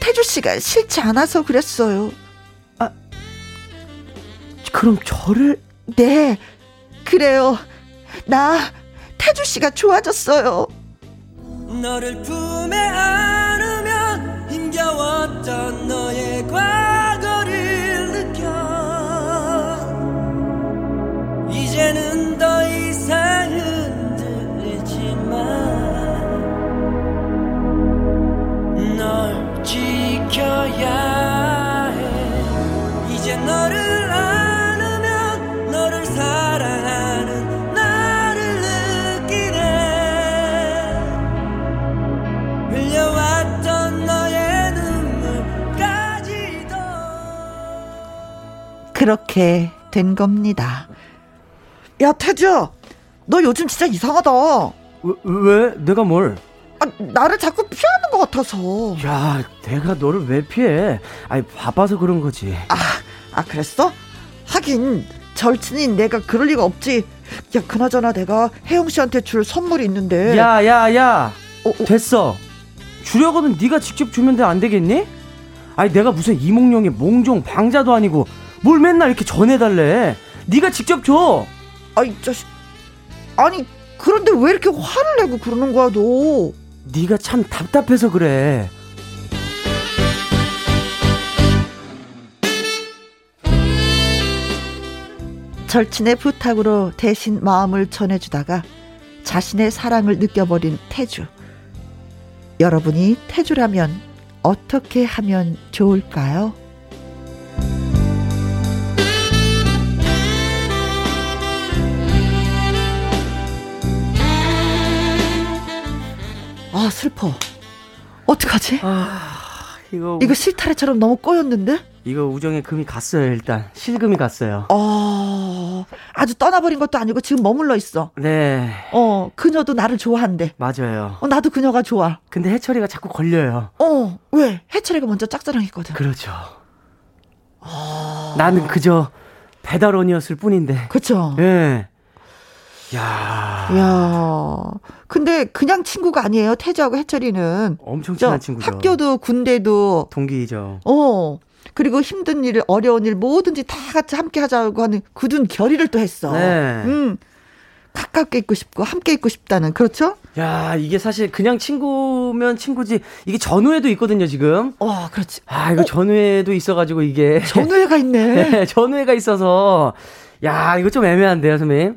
태주 씨가 싫지 않아서 그랬어요. 그럼 저를 네, 그래요. 나 태주 씨가 좋아졌어요. 너를 품에 안으면 힘겨웠던 너의 과거를 느껴 이제는 더 이상 흔들리지만 널 지켜야 그렇게 된 겁니다. 야, 태주, 너 요즘 진짜 이상하다. 왜, 왜 내가 뭘? 아, 나를 자꾸 피하는 것 같아서. 야 내가 너를 왜 피해? 아니 바빠서 그런 거지. 아, 아, 그랬어? 하긴, 절친인 내가 그럴 리가 없지. 야, 그나저나 내가 혜영 씨한테 줄 선물이 있는데. 야 야 야 어, 어. 됐어. 주려고는 네가 직접 주면 돼안 되겠니? 아니 내가 무슨 이몽룡의 몽종 방자도 아니고 뭘 맨날 이렇게 전해달래. 네가 직접 줘. 아이, 자식. 아니, 그런데 왜 이렇게 화를 내고 그러는 거야, 너? 네가 참 답답해서 그래. 절친의 부탁으로 대신 마음을 전해주다가 자신의 사랑을 느껴버린 태주. 여러분이 태주라면 어떻게 하면 좋을까요? 아, 슬퍼. 어떡하지? 아 이거 이거 실타래처럼 너무 꼬였는데? 이거 우정의 금이 갔어요 일단 실금이 갔어요. 어, 아주 떠나버린 것도 아니고 지금 머물러 있어. 네 어, 그녀도 나를 좋아한대. 맞아요. 어, 나도 그녀가 좋아. 근데 해철이가 자꾸 걸려요. 어, 왜? 해철이가 먼저 짝사랑했거든. 그렇죠. 나는 그저 배달원이었을 뿐인데. 그쵸? 예. 야. 야 근데 그냥 친구가 아니에요. 태주하고 해철이는. 엄청 저 친한 친구죠. 학교도 군대도, 동기이죠. 어, 그리고 힘든 일, 어려운 일 뭐든지 다 같이 함께 하자고 하는 굳은 결의를 또 했어. 네. 음. 가깝게 있고 싶고 함께 있고 싶다는 그렇죠? 야, 이게 사실 그냥 친구면 친구지. 이게 전우에도 있거든요, 지금. 어, 그렇지. 아, 이거 전우에도 있어가지고 이게. 전우회가 있네. [LAUGHS] 네, 전우회가 있어서. 야, 이거 좀 애매한데요, 선배님?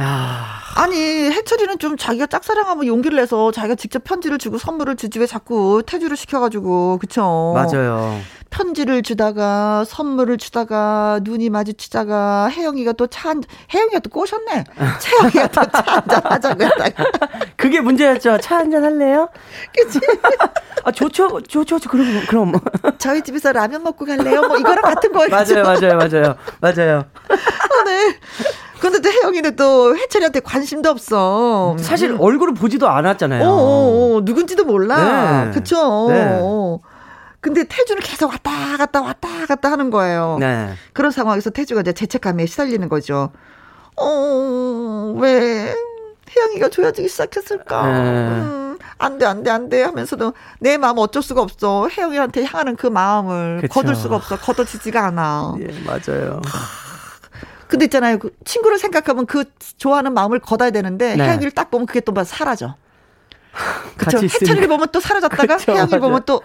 야. 아니 해철이는 좀 자기가 짝사랑하면 용기를 내서 자기가 직접 편지를 주고 선물을 주지 왜 자꾸 태주를 시켜가지고 그쵸? 맞아요. 편지를 주다가 선물을 주다가 눈이 마주치다가 혜영이가 또 차 한 혜영이가 또 꼬셨네. 채영이가 또 차 한잔 하자고 했다가 [LAUGHS] 그게 문제였죠. 차 한잔 할래요? 그치? [LAUGHS] 아, 좋죠, 좋죠, 좋죠. 그럼, 그럼. 저희 집에서 라면 먹고 갈래요? 뭐 이거랑 같은 거예요. 맞아요, 맞아요, 맞아요. 맞아요. 네. 근데 또 혜영이는 또 해철이한테 관심도 없어. 사실 얼굴을 보지도 않았잖아요. 어, 어, 어, 누군지도 몰라. 네. 그쵸? 네. 어. 근데 태주는 계속 왔다 갔다 왔다 갔다 하는 거예요. 네. 그런 상황에서 태주가 이제 죄책감에 시달리는 거죠. 어, 왜 혜영이가 조여지기 시작했을까? 네. 음, 안 돼, 안 돼, 안 돼 하면서도 내 마음 어쩔 수가 없어. 혜영이한테 향하는 그 마음을 그쵸. 거둘 수가 없어. 걷어지지가 않아. 예, 맞아요. 근데 있잖아요. 그 친구를 생각하면 그 좋아하는 마음을 걷어야 되는데 네. 혜영이를 딱 보면 그게 또 막 사라져. [LAUGHS] 있으니까. 해철이를 보면 또 사라졌다가 그쵸, 맞아요. 보면 또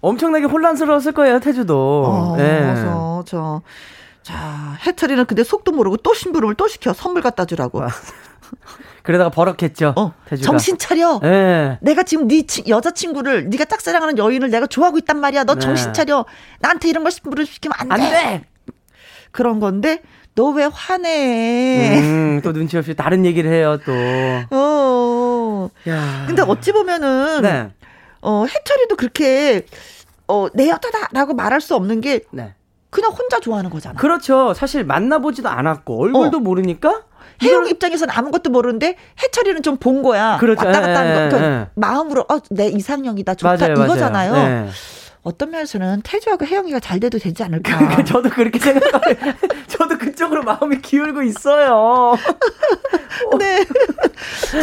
엄청나게 혼란스러웠을 거예요, 태주도. 어, 예. 그래서 저 자, 해철이는 근데 속도 모르고 또 심부름을 또 시켜 선물 갖다 주라고. 와, 그러다가 버럭했죠. 어, 태주가. 정신 차려. 예. 내가 지금 네 치- 여자친구를 네가 짝사랑하는 여인을 내가 좋아하고 있단 말이야. 너 네. 정신 차려. 나한테 이런 걸 심부름 시키면 안 돼. 안 돼! 그런 건데 너 왜 화내? 음, 또 눈치 없이 다른 얘기를 해요, 또. 어. 야. 근데 어찌 보면은 네. 어, 해철이도 그렇게 어, 내 여자다라고 말할 수 없는 게 네. 그냥 혼자 좋아하는 거잖아. 그렇죠. 사실 만나보지도 않았고 얼굴도 어. 모르니까 혜영 입장에서는 아무것도 모르는데 해철이는 좀 본 거야. 그렇죠. 왔다 갔다 하는 예, 거. 그러니까 예. 마음으로 어, 내 이상형이다. 좋다. 맞아요, 맞아요. 이거잖아요. 네. 어떤 면에서는 태주하고 혜영이가 잘 돼도 되지 않을까. 그러니까 저도 그렇게 생각하고 [LAUGHS] 저도 그쪽으로 마음이 기울고 있어요. [LAUGHS] 네.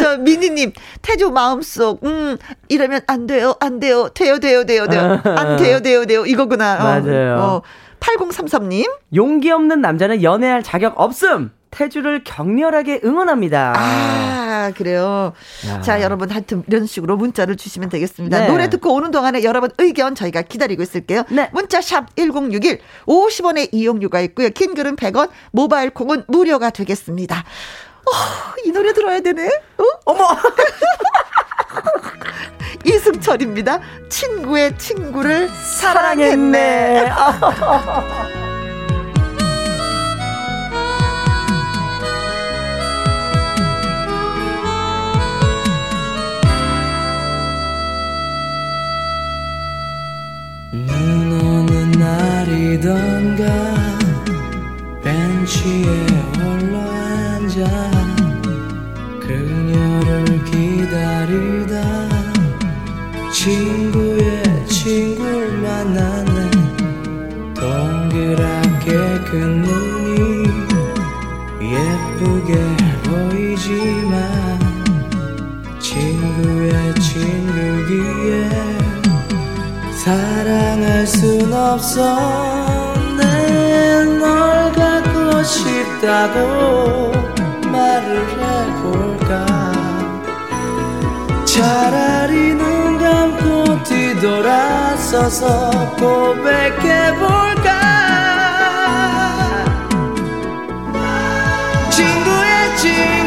저 미니님 태주 마음속 음 이러면 안 돼요, 안 돼요, 돼요, 돼요, 돼요, 돼요, 안 돼요, 돼요, 돼요 이거구나. 어, 맞아요. 어, 8033님. 용기 없는 남자는 연애할 자격 없음. 태주를 격렬하게 응원합니다. 아, 그래요. 야. 자, 여러분 하여튼 이런 식으로 문자를 주시면 되겠습니다. 네. 노래 듣고 오는 동안에 여러분 의견 저희가 기다리고 있을게요. 네. 문자 샵 1061, 50원의 이용료가 있고요. 긴 글은 100원, 모바일 콩은 무료가 되겠습니다. 어, 이 노래 들어야 되네. 어? 어머! [LAUGHS] 이승철입니다. 친구의 친구를 사랑했네. [LAUGHS] 날이던가 벤치에 홀로 앉아 그녀를 기다리다 친구의 친구를 만났네 동그랗게 큰 눈이 예쁘게 보이지만 친구의 친구기에 사랑할 순 없어. 내널 갖고 싶다고 말을 해볼까? 차라리 눈 감고 뒤돌아서서 고백해볼까? 친구의 친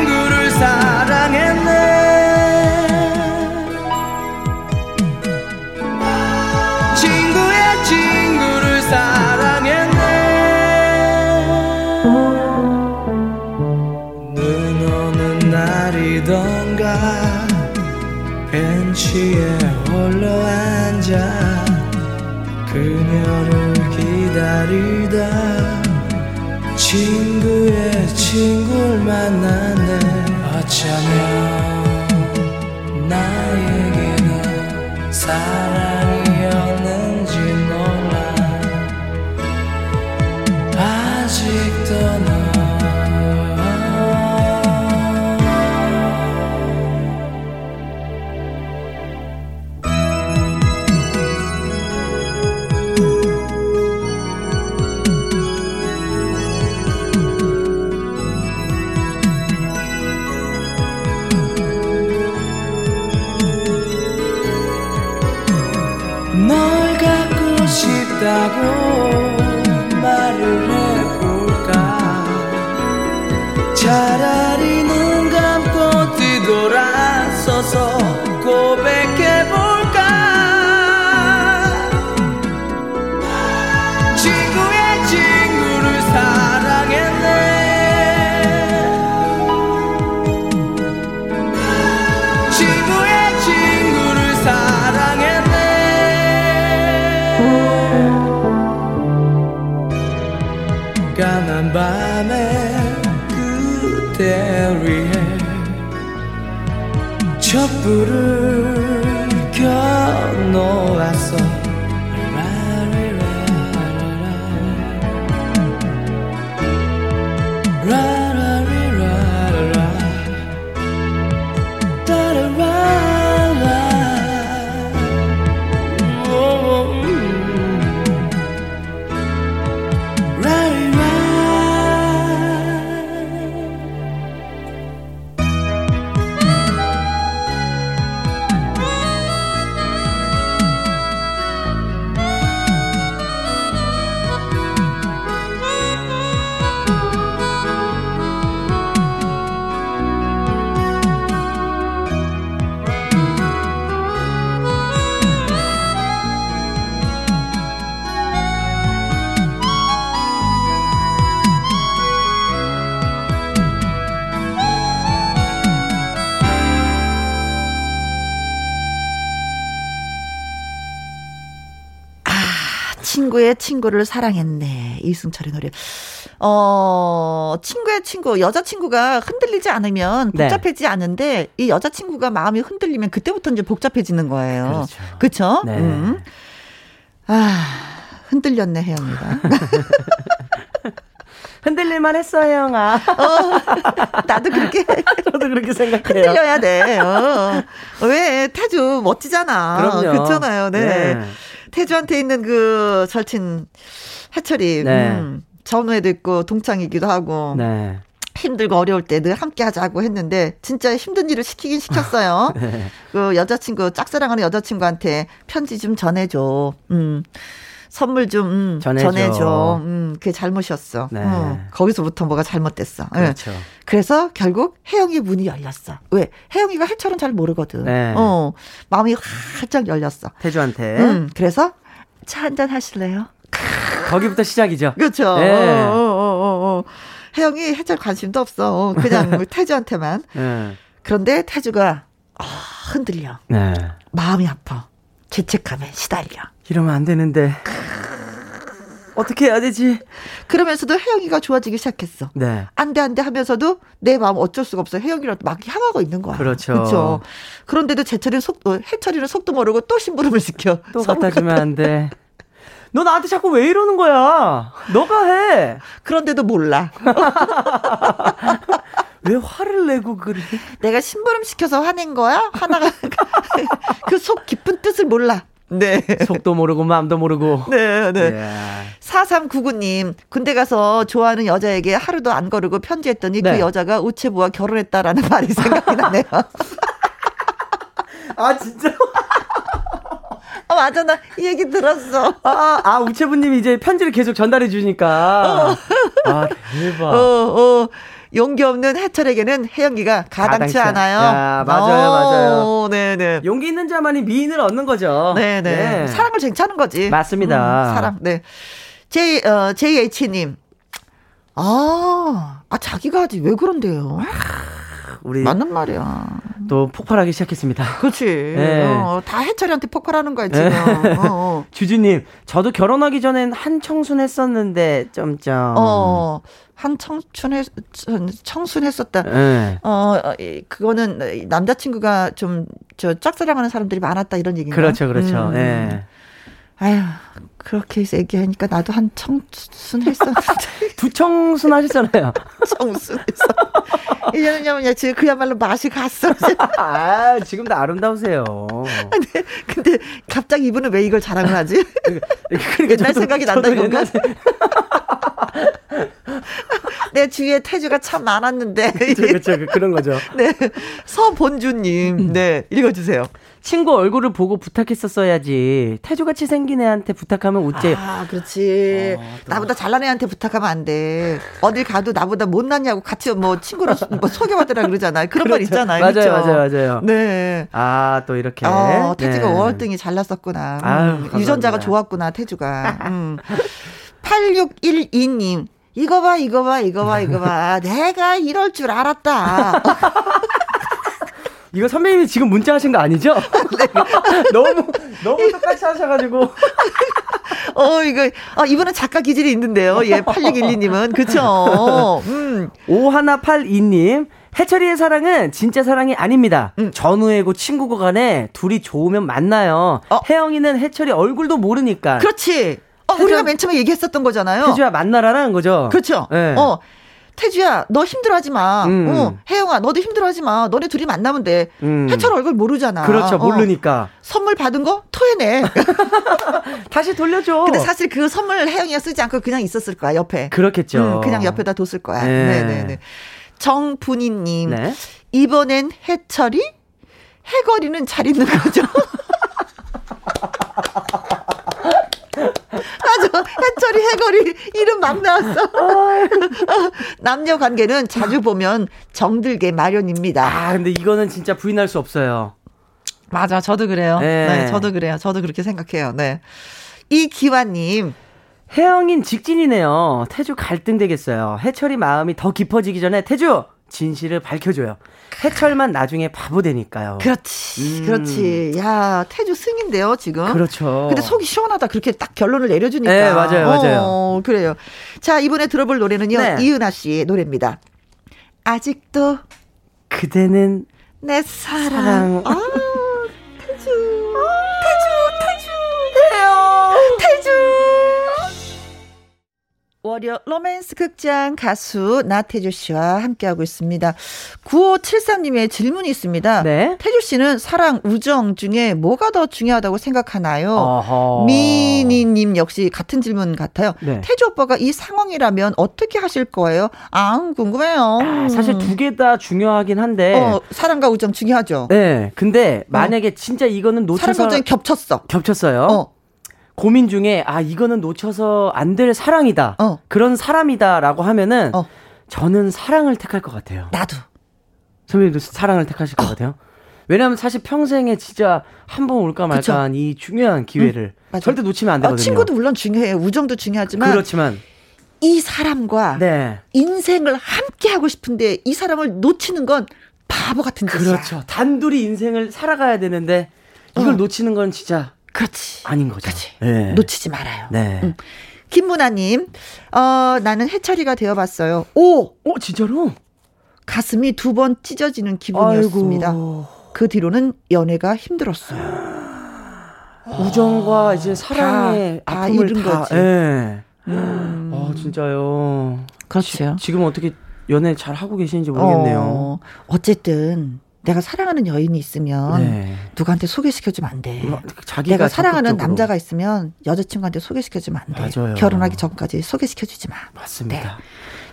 어 그대 위해 촛불을 켜놓았어 친구의 친구를 사랑했네. 이승철의 노래. 어, 친구의 친구, 여자친구가 흔들리지 않으면 네. 복잡해지지 않은데, 이 여자친구가 마음이 흔들리면 그때부터 이제 복잡해지는 거예요. 그렇죠. 그쵸? 네. 음. 아, 흔들렸네, 혜영이가. [LAUGHS] 흔들릴만 했어, 혜영아. 나도 그렇게 [LAUGHS] 저도 그렇게 생각해요. 흔들려야 돼. 어. 왜? 태주 멋지잖아. 그럼요. 그렇잖아요. 네. 네. 태주한테 있는 그 절친 해철이 네. 음, 전우에도 있고 동창이기도 하고 네. 힘들고 어려울 때 늘 함께 하자고 했는데 진짜 힘든 일을 시키긴 시켰어요. [LAUGHS] 네. 그 여자친구 짝사랑하는 여자친구한테 편지 좀 전해줘. 음. 선물 좀 음, 전해줘. 전해줘. 음, 그게 잘못이었어. 네. 어, 거기서부터 뭐가 잘못됐어. 예. 그렇죠. 그래서 결국 혜영이 문이 열렸어. 왜? 혜영이가 해철은 잘 모르거든. 네. 어, 마음이 활짝 열렸어. 태주한테. 음, 그래서 차 한잔 하실래요? 거기부터 시작이죠. 그렇죠. 네. 어, 어, 어, 어. 혜영이 해철 관심도 없어. 어, 그냥 [LAUGHS] 뭐 태주한테만. 네. 그런데 태주가 아, 흔들려. 네. 마음이 아파. 죄책감에 시달려. 이러면 안 되는데. 어떻게 해야 되지? 그러면서도 혜영이가 좋아지기 시작했어. 네. 안 돼, 안 돼 하면서도 내 마음 어쩔 수가 없어. 혜영이랑 막 향하고 있는 거야. 그렇죠. 그렇죠. 그런데도 제철이 속, 어, 해철이는 속도 모르고 또 심부름을 시켜. 또 갖다 주면 안 돼. 너 나한테 자꾸 왜 이러는 거야? 너가 해. 그런데도 몰라. [LAUGHS] 왜 화를 내고 그래? 내가 심부름 시켜서 화낸 거야? 하나가 [LAUGHS] 그 속 깊은 뜻을 몰라. 네. 속도 모르고 마음도 모르고. 네, 네. 이야. 4399님, 군대 가서 좋아하는 여자에게 하루도 안 거르고 편지했더니 네. 그 여자가 우체부와 결혼했다라는 말이 생각이 나네요. 아 진짜? 아, 맞아. 나 이 얘기 들었어. 아, 아 우체부님이 이제 편지를 계속 전달해 주니까. 아 대박. 어, 어. 용기 없는 해철에게는 혜영이가 가당치 가당치 않- 않아요. 야, 맞아요, 맞아요. 어, 네네. 용기 있는 자만이 미인을 얻는 거죠. 네네. 사랑을 쟁취하는 거지. 맞습니다. 음, 사랑. 네. J, 어, JH님. 아, 아, 자기가 하지. 왜 그런데요? 우리 맞는 말이야. 또 폭발하기 시작했습니다. 그렇지. [LAUGHS] 네. 어, 다 해철이한테 폭발하는 거야, 지금. 어, 어. [LAUGHS] 주주님, 저도 결혼하기 전엔 한 청순 했었는데 점점. 어, 한 청춘했, 청순했었다. 네. 어, 어, 이, 그거는 남자친구가 좀, 저, 짝사랑하는 사람들이 많았다, 이런 얘기인가? 그렇죠, 그렇죠. 음. 예. 아휴, 그렇게 얘기하니까 나도 한 청순 했었는데. 두 청순 하셨잖아요. 청순했어. 왜냐면 지금 그야말로 맛이 갔어. [LAUGHS] 아, 지금도 아름다우세요. 근데, 근데 갑자기 이분은 왜 이걸 자랑을 하지? 그러니까 옛날 저도- 생각이 난다 이건가? [LAUGHS] 내 주위에 태주가 참 많았는데. 그렇죠, 그- 그런 거죠. [LAUGHS] 네. 서본주님. 네. 읽어주세요. 친구 얼굴을 보고 부탁했었어야지. 태주같이 생긴 애한테 부탁하면 어째? 아, 그렇지. 나보다 잘난 애한테 부탁하면 안 돼. 어딜 가도 나보다 못났냐고 같이 뭐 친구로 [LAUGHS] 뭐 소개받으라 그러잖아요. 그런 말 그렇죠. 있잖아요. 맞아요, 그렇죠? 맞아요, 맞아요. 네. 아, 또 이렇게. 어, 태주가 네. 월등히 잘났었구나. 음, 아유, 감사합니다. 유전자가 좋았구나, 태주가. 음. 8612님. 이거 봐, 이거 봐, 이거 봐, 이거 봐. 내가 이럴 줄 알았다. [LAUGHS] 이거 선배님이 지금 문자 하신 거 아니죠? [LAUGHS] 네. [LAUGHS] 너무, 너무 똑같이 하셔가지고. [LAUGHS] 어, 이거, 어, 이분은 작가 기질이 있는데요. 예, 8612님은. 그쵸. 음. 5182님. 해철이의 사랑은 진짜 사랑이 아닙니다. 음. 전우애고 친구고 간에 둘이 좋으면 만나요. 어. 혜영이는 해철이 얼굴도 모르니까. 그렇지. 어, 태주- 우리가 맨 처음에 얘기했었던 거잖아요. 태주야 만나라라는 거죠. 그렇죠. 네. 어. 태주야, 너 힘들어하지 마. 음. 어, 혜영아, 너도 힘들어하지 마. 너네 둘이 만나면 돼. 음. 해철 얼굴 모르잖아. 그렇죠. 어. 모르니까. 선물 받은 거 토해내. [LAUGHS] 다시 돌려줘. 근데 사실 그 선물 혜영이가 쓰지 않고 그냥 있었을 거야, 옆에. 그렇겠죠. 음, 그냥 옆에다 뒀을 거야. 네. 네네네. 정분이님. 네. 이번엔 해철이? 해거리는 잘 있는 거죠. [LAUGHS] 맞아. 해철이 해거리 이름 막 나왔어. [LAUGHS] 남녀 관계는 자주 보면 정들게 마련입니다. 아, 근데 이거는 진짜 부인할 수 없어요. 맞아. 저도 그래요. 네. 네. 저도 그래요. 저도 그렇게 생각해요. 네. 이기환님. 혜영인 직진이네요. 태주 갈등 되겠어요. 해철이 마음이 더 깊어지기 전에 태주 진실을 밝혀줘요. 해철만 나중에 바보 되니까요. 그렇지, 음. 그렇지. 야, 태주 승인데요, 지금. 그렇죠. 근데 속이 시원하다. 그렇게 딱 결론을 내려주니까. 네, 맞아요, 맞아요. 어, 그래요. 자, 이번에 들어볼 노래는요. 네. 이은하 씨의 노래입니다. 아직도 그대는 내 사랑. 사랑. 아, 월요 로맨스 극장 가수 나태주 씨와 함께하고 있습니다. 9573님의 질문이 있습니다. 네. 태주 씨는 사랑, 우정 중에 뭐가 더 중요하다고 생각하나요? 어허. 미니님 역시 같은 질문 같아요. 네. 태주 오빠가 이 상황이라면 어떻게 하실 거예요? 아, 궁금해요. 아, 사실 두 개 다 중요하긴 한데. 어, 사랑과 우정 중요하죠. 네. 근데 만약에 진짜 이거는 놓쳐서 사랑과 우정이 겹쳤어. 겹쳤어요. 어, 고민 중에 아 이거는 놓쳐서 안 될 사랑이다. 어. 그런 사람이다라고 하면은 어. 저는 사랑을 택할 것 같아요. 나도. 선배님도 사랑을 택하실 것 같아요. 왜냐하면 사실 평생에 진짜 한 번 올까 말까한 이 중요한 기회를 맞아. 절대 놓치면 안 어, 되거든요. 친구도 물론 중요해요. 우정도 중요하지만 그렇지만 이 사람과 네 인생을 함께 하고 싶은데 이 사람을 놓치는 건 바보 같은 짓이야. 그렇죠. 단둘이 인생을 살아가야 되는데 이걸 어. 놓치는 건 진짜 그렇지. 아닌 거죠. 그렇지. 네. 놓치지 말아요. 네. 응. 김문아님, 어, 나는 해철이가 되어봤어요. 오! 어 진짜로? 가슴이 두 번 찢어지는 기분이었습니다. 아이고. 그 뒤로는 연애가 힘들었어요. 우정과 이제 사랑의 다 아픔을 잃은 다. 거지. 예. 음, 아 진짜요. 그렇죠. 지 금 어떻게 연애 잘 하고 계시는지 모르겠네요. 어, 어쨌든 내가 사랑하는 여인이 있으면 네. 누구한테 소개시켜주면 안 돼. 뭐, 자기가 내가 사랑하는 적극적으로. 남자가 있으면 여자친구한테 소개시켜주면 안 돼. 맞아요. 결혼하기 전까지 소개시켜주지 마. 맞습니다.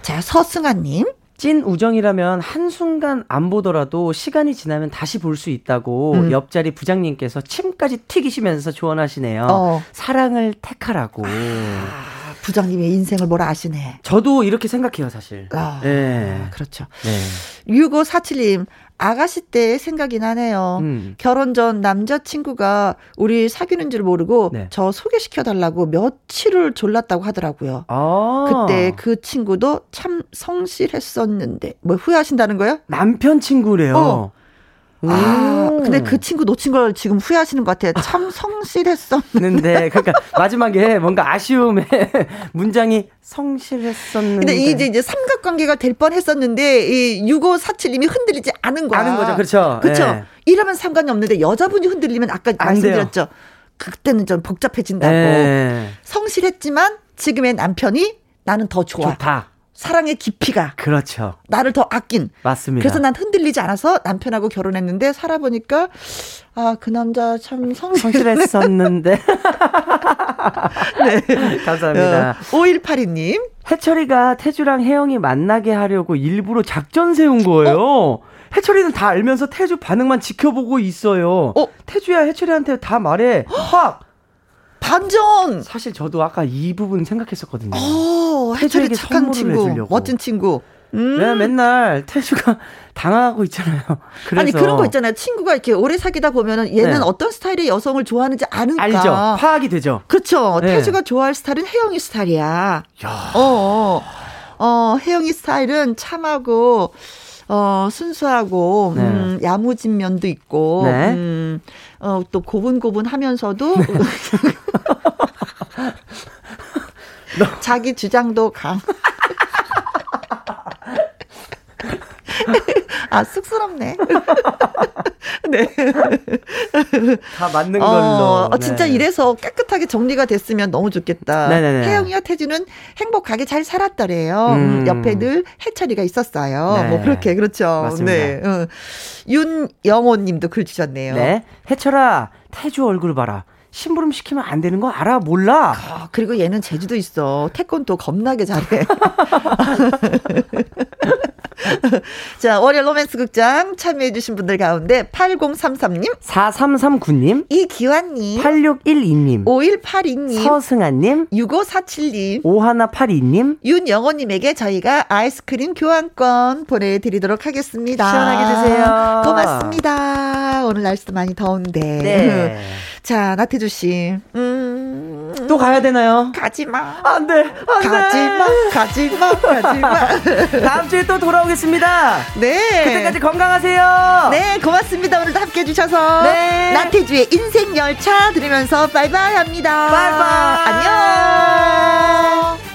자, 서승아님. 찐 우정이라면 한순간 안 보더라도 시간이 지나면 다시 볼 수 있다고 음. 옆자리 부장님께서 침까지 튀기시면서 조언하시네요. 어. 사랑을 택하라고. 아, 부장님의 인생을 뭘 아시네. 저도 이렇게 생각해요, 사실. 아, 네. 그렇죠. 네. 6547님, 아가씨 때 생각이 나네요. 음. 결혼 전 남자친구가 우리 사귀는 줄 모르고 네. 저 소개시켜달라고 며칠을 졸랐다고 하더라고요. 아. 그때 그 친구도 참 성실했었는데, 뭐 후회하신다는 거예요? 남편 친구래요. 어. 아, 오. 근데 그 친구 놓친 걸 지금 후회하시는 것 같아요. 참 [LAUGHS] 성실했었는데. 는데 그러니까 마지막에 뭔가 아쉬움의 [LAUGHS] 문장이 성실했었는데 근데 이제 이제 삼각관계가 될 뻔했었는데 이 6547님이 흔들리지 않은 거야. 아는 거죠, 그렇죠? 그렇죠. 예. 이러면 상관이 없는데 여자분이 흔들리면 아까 안 말씀드렸죠. 그때는 좀 복잡해진다고. 예. 성실했지만 지금의 남편이 나는 더 좋아. 좋다. 사랑의 깊이가 그렇죠. 나를 더 아낀. 맞습니다. 그래서 난 흔들리지 않아서 남편하고 결혼했는데 살아보니까 아 그 남자 참. 성실했었는데. [LAUGHS] 네. [LAUGHS] 감사합니다. 어, 5182님. 해철이가 태주랑 혜영이 만나게 하려고 일부러 작전 세운 거예요. 해철이는 다 알면서 태주 반응만 지켜보고 있어요. 어? 태주야 해철이한테 다 말해. [GASPS] 확. 반전. 사실 저도 아까 이 부분 생각했었거든요. 오, 해철이 착한 친구. 해주려고. 멋진 친구. 음. 왜 맨날 태주가 [LAUGHS] 당하고 있잖아요. [LAUGHS] 그래서 아니 그런 거 있잖아요. 친구가 이렇게 오래 사귀다 보면은 얘는 네. 어떤 스타일의 여성을 좋아하는지 아니까. 알죠. 파악이 되죠. 그렇죠. 네. 태주가 좋아할 스타일은 혜영이 스타일이야. 어, 어, 어, 혜영이 스타일은 참하고 어 순수하고 네. 음, 야무진 면도 있고 네. 음, 어, 또 고분고분하면서도 [LAUGHS] 자기 주장도 강. [LAUGHS] 아 쑥스럽네. [LAUGHS] 네. 다 맞는 어, 걸로. 어, 진짜 네. 이래서 깨끗하게 정리가 됐으면 너무 좋겠다. 네네네. 혜영이와 태주는 행복하게 잘 살았더래요. 음. 음, 옆에 늘 해철이가 있었어요. 네. 뭐 그렇게 그렇죠. 맞습니다. 네. 어. 윤영호님도 글 주셨네요. 네. 해철아, 태주 얼굴 봐라. 심부름 시키면 안 되는 거 알아? 몰라? 아, 그리고 얘는 제주도 있어. 태권도 겁나게 잘해. [LAUGHS] [LAUGHS] 자, 월요 로맨스 극장 참여해주신 분들 가운데 8033님, 4339님, 이기환님, 8612님, 5182님, 서승아님, 6547님, 5182님, 윤영호님에게 저희가 아이스크림 교환권 보내드리도록 하겠습니다. 시원하게 드세요. 고맙습니다. 오늘 날씨도 많이 더운데. 네. 자, 나태주 씨. 음, 또 가야 되나요? 가지마. 안 돼, 안 돼. 가지마, 가지마, 가지마. [LAUGHS] 다음 주에 또 돌아오겠습니다. 네. 그때까지 건강하세요. 네, 고맙습니다. 오늘도 함께 해주셔서. 네. 나태주의 인생열차 들으면서 바이바이 합니다. 바이바이. 안녕.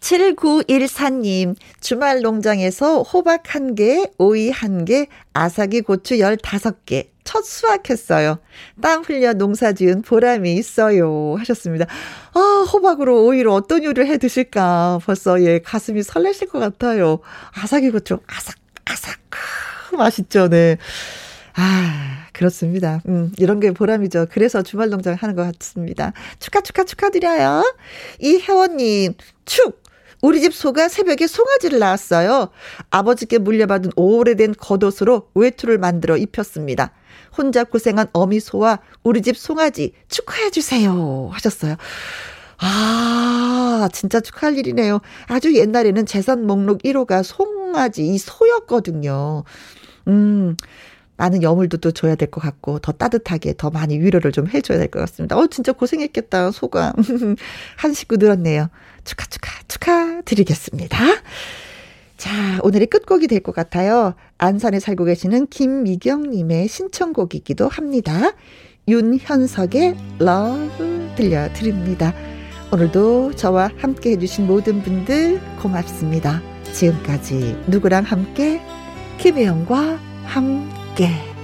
7914님, 주말 농장에서 호박 1개, 오이 1개, 아삭이 고추 15개, 첫 수확했어요. 땀 흘려 농사 지은 보람이 있어요. 하셨습니다. 아, 호박으로 오이로 어떤 요리를 해 드실까. 벌써 예, 가슴이 설레실 것 같아요. 아삭이 고추, 아삭, 아삭. 크, 맛있죠, 네. 아, 그렇습니다. 음, 이런 게 보람이죠. 그래서 주말 농장 하는 것 같습니다. 축하, 축하, 축하드려요. 이혜원님, 축! 우리 집 소가 새벽에 송아지를 낳았어요. 아버지께 물려받은 오래된 겉옷으로 외투를 만들어 입혔습니다. 혼자 고생한 어미 소와 우리 집 송아지 축하해 주세요. 하셨어요. 아, 진짜 축하할 일이네요. 아주 옛날에는 재산 목록 1호가 송아지, 이 소였거든요. 음, 많은 여물도 또 줘야 될 것 같고, 더 따뜻하게, 더 많이 위로를 좀 해줘야 될 것 같습니다. 어, 진짜 고생했겠다, 소가. [LAUGHS] 한 식구 늘었네요. 축하, 축하, 축하 드리겠습니다. 자, 오늘의 끝곡이 될 것 같아요. 안산에 살고 계시는 김미경님의 신청곡이기도 합니다. 윤현석의 Love 들려드립니다. 오늘도 저와 함께 해주신 모든 분들 고맙습니다. 지금까지 누구랑 함께? 김혜영과 함께. Oke. Okay.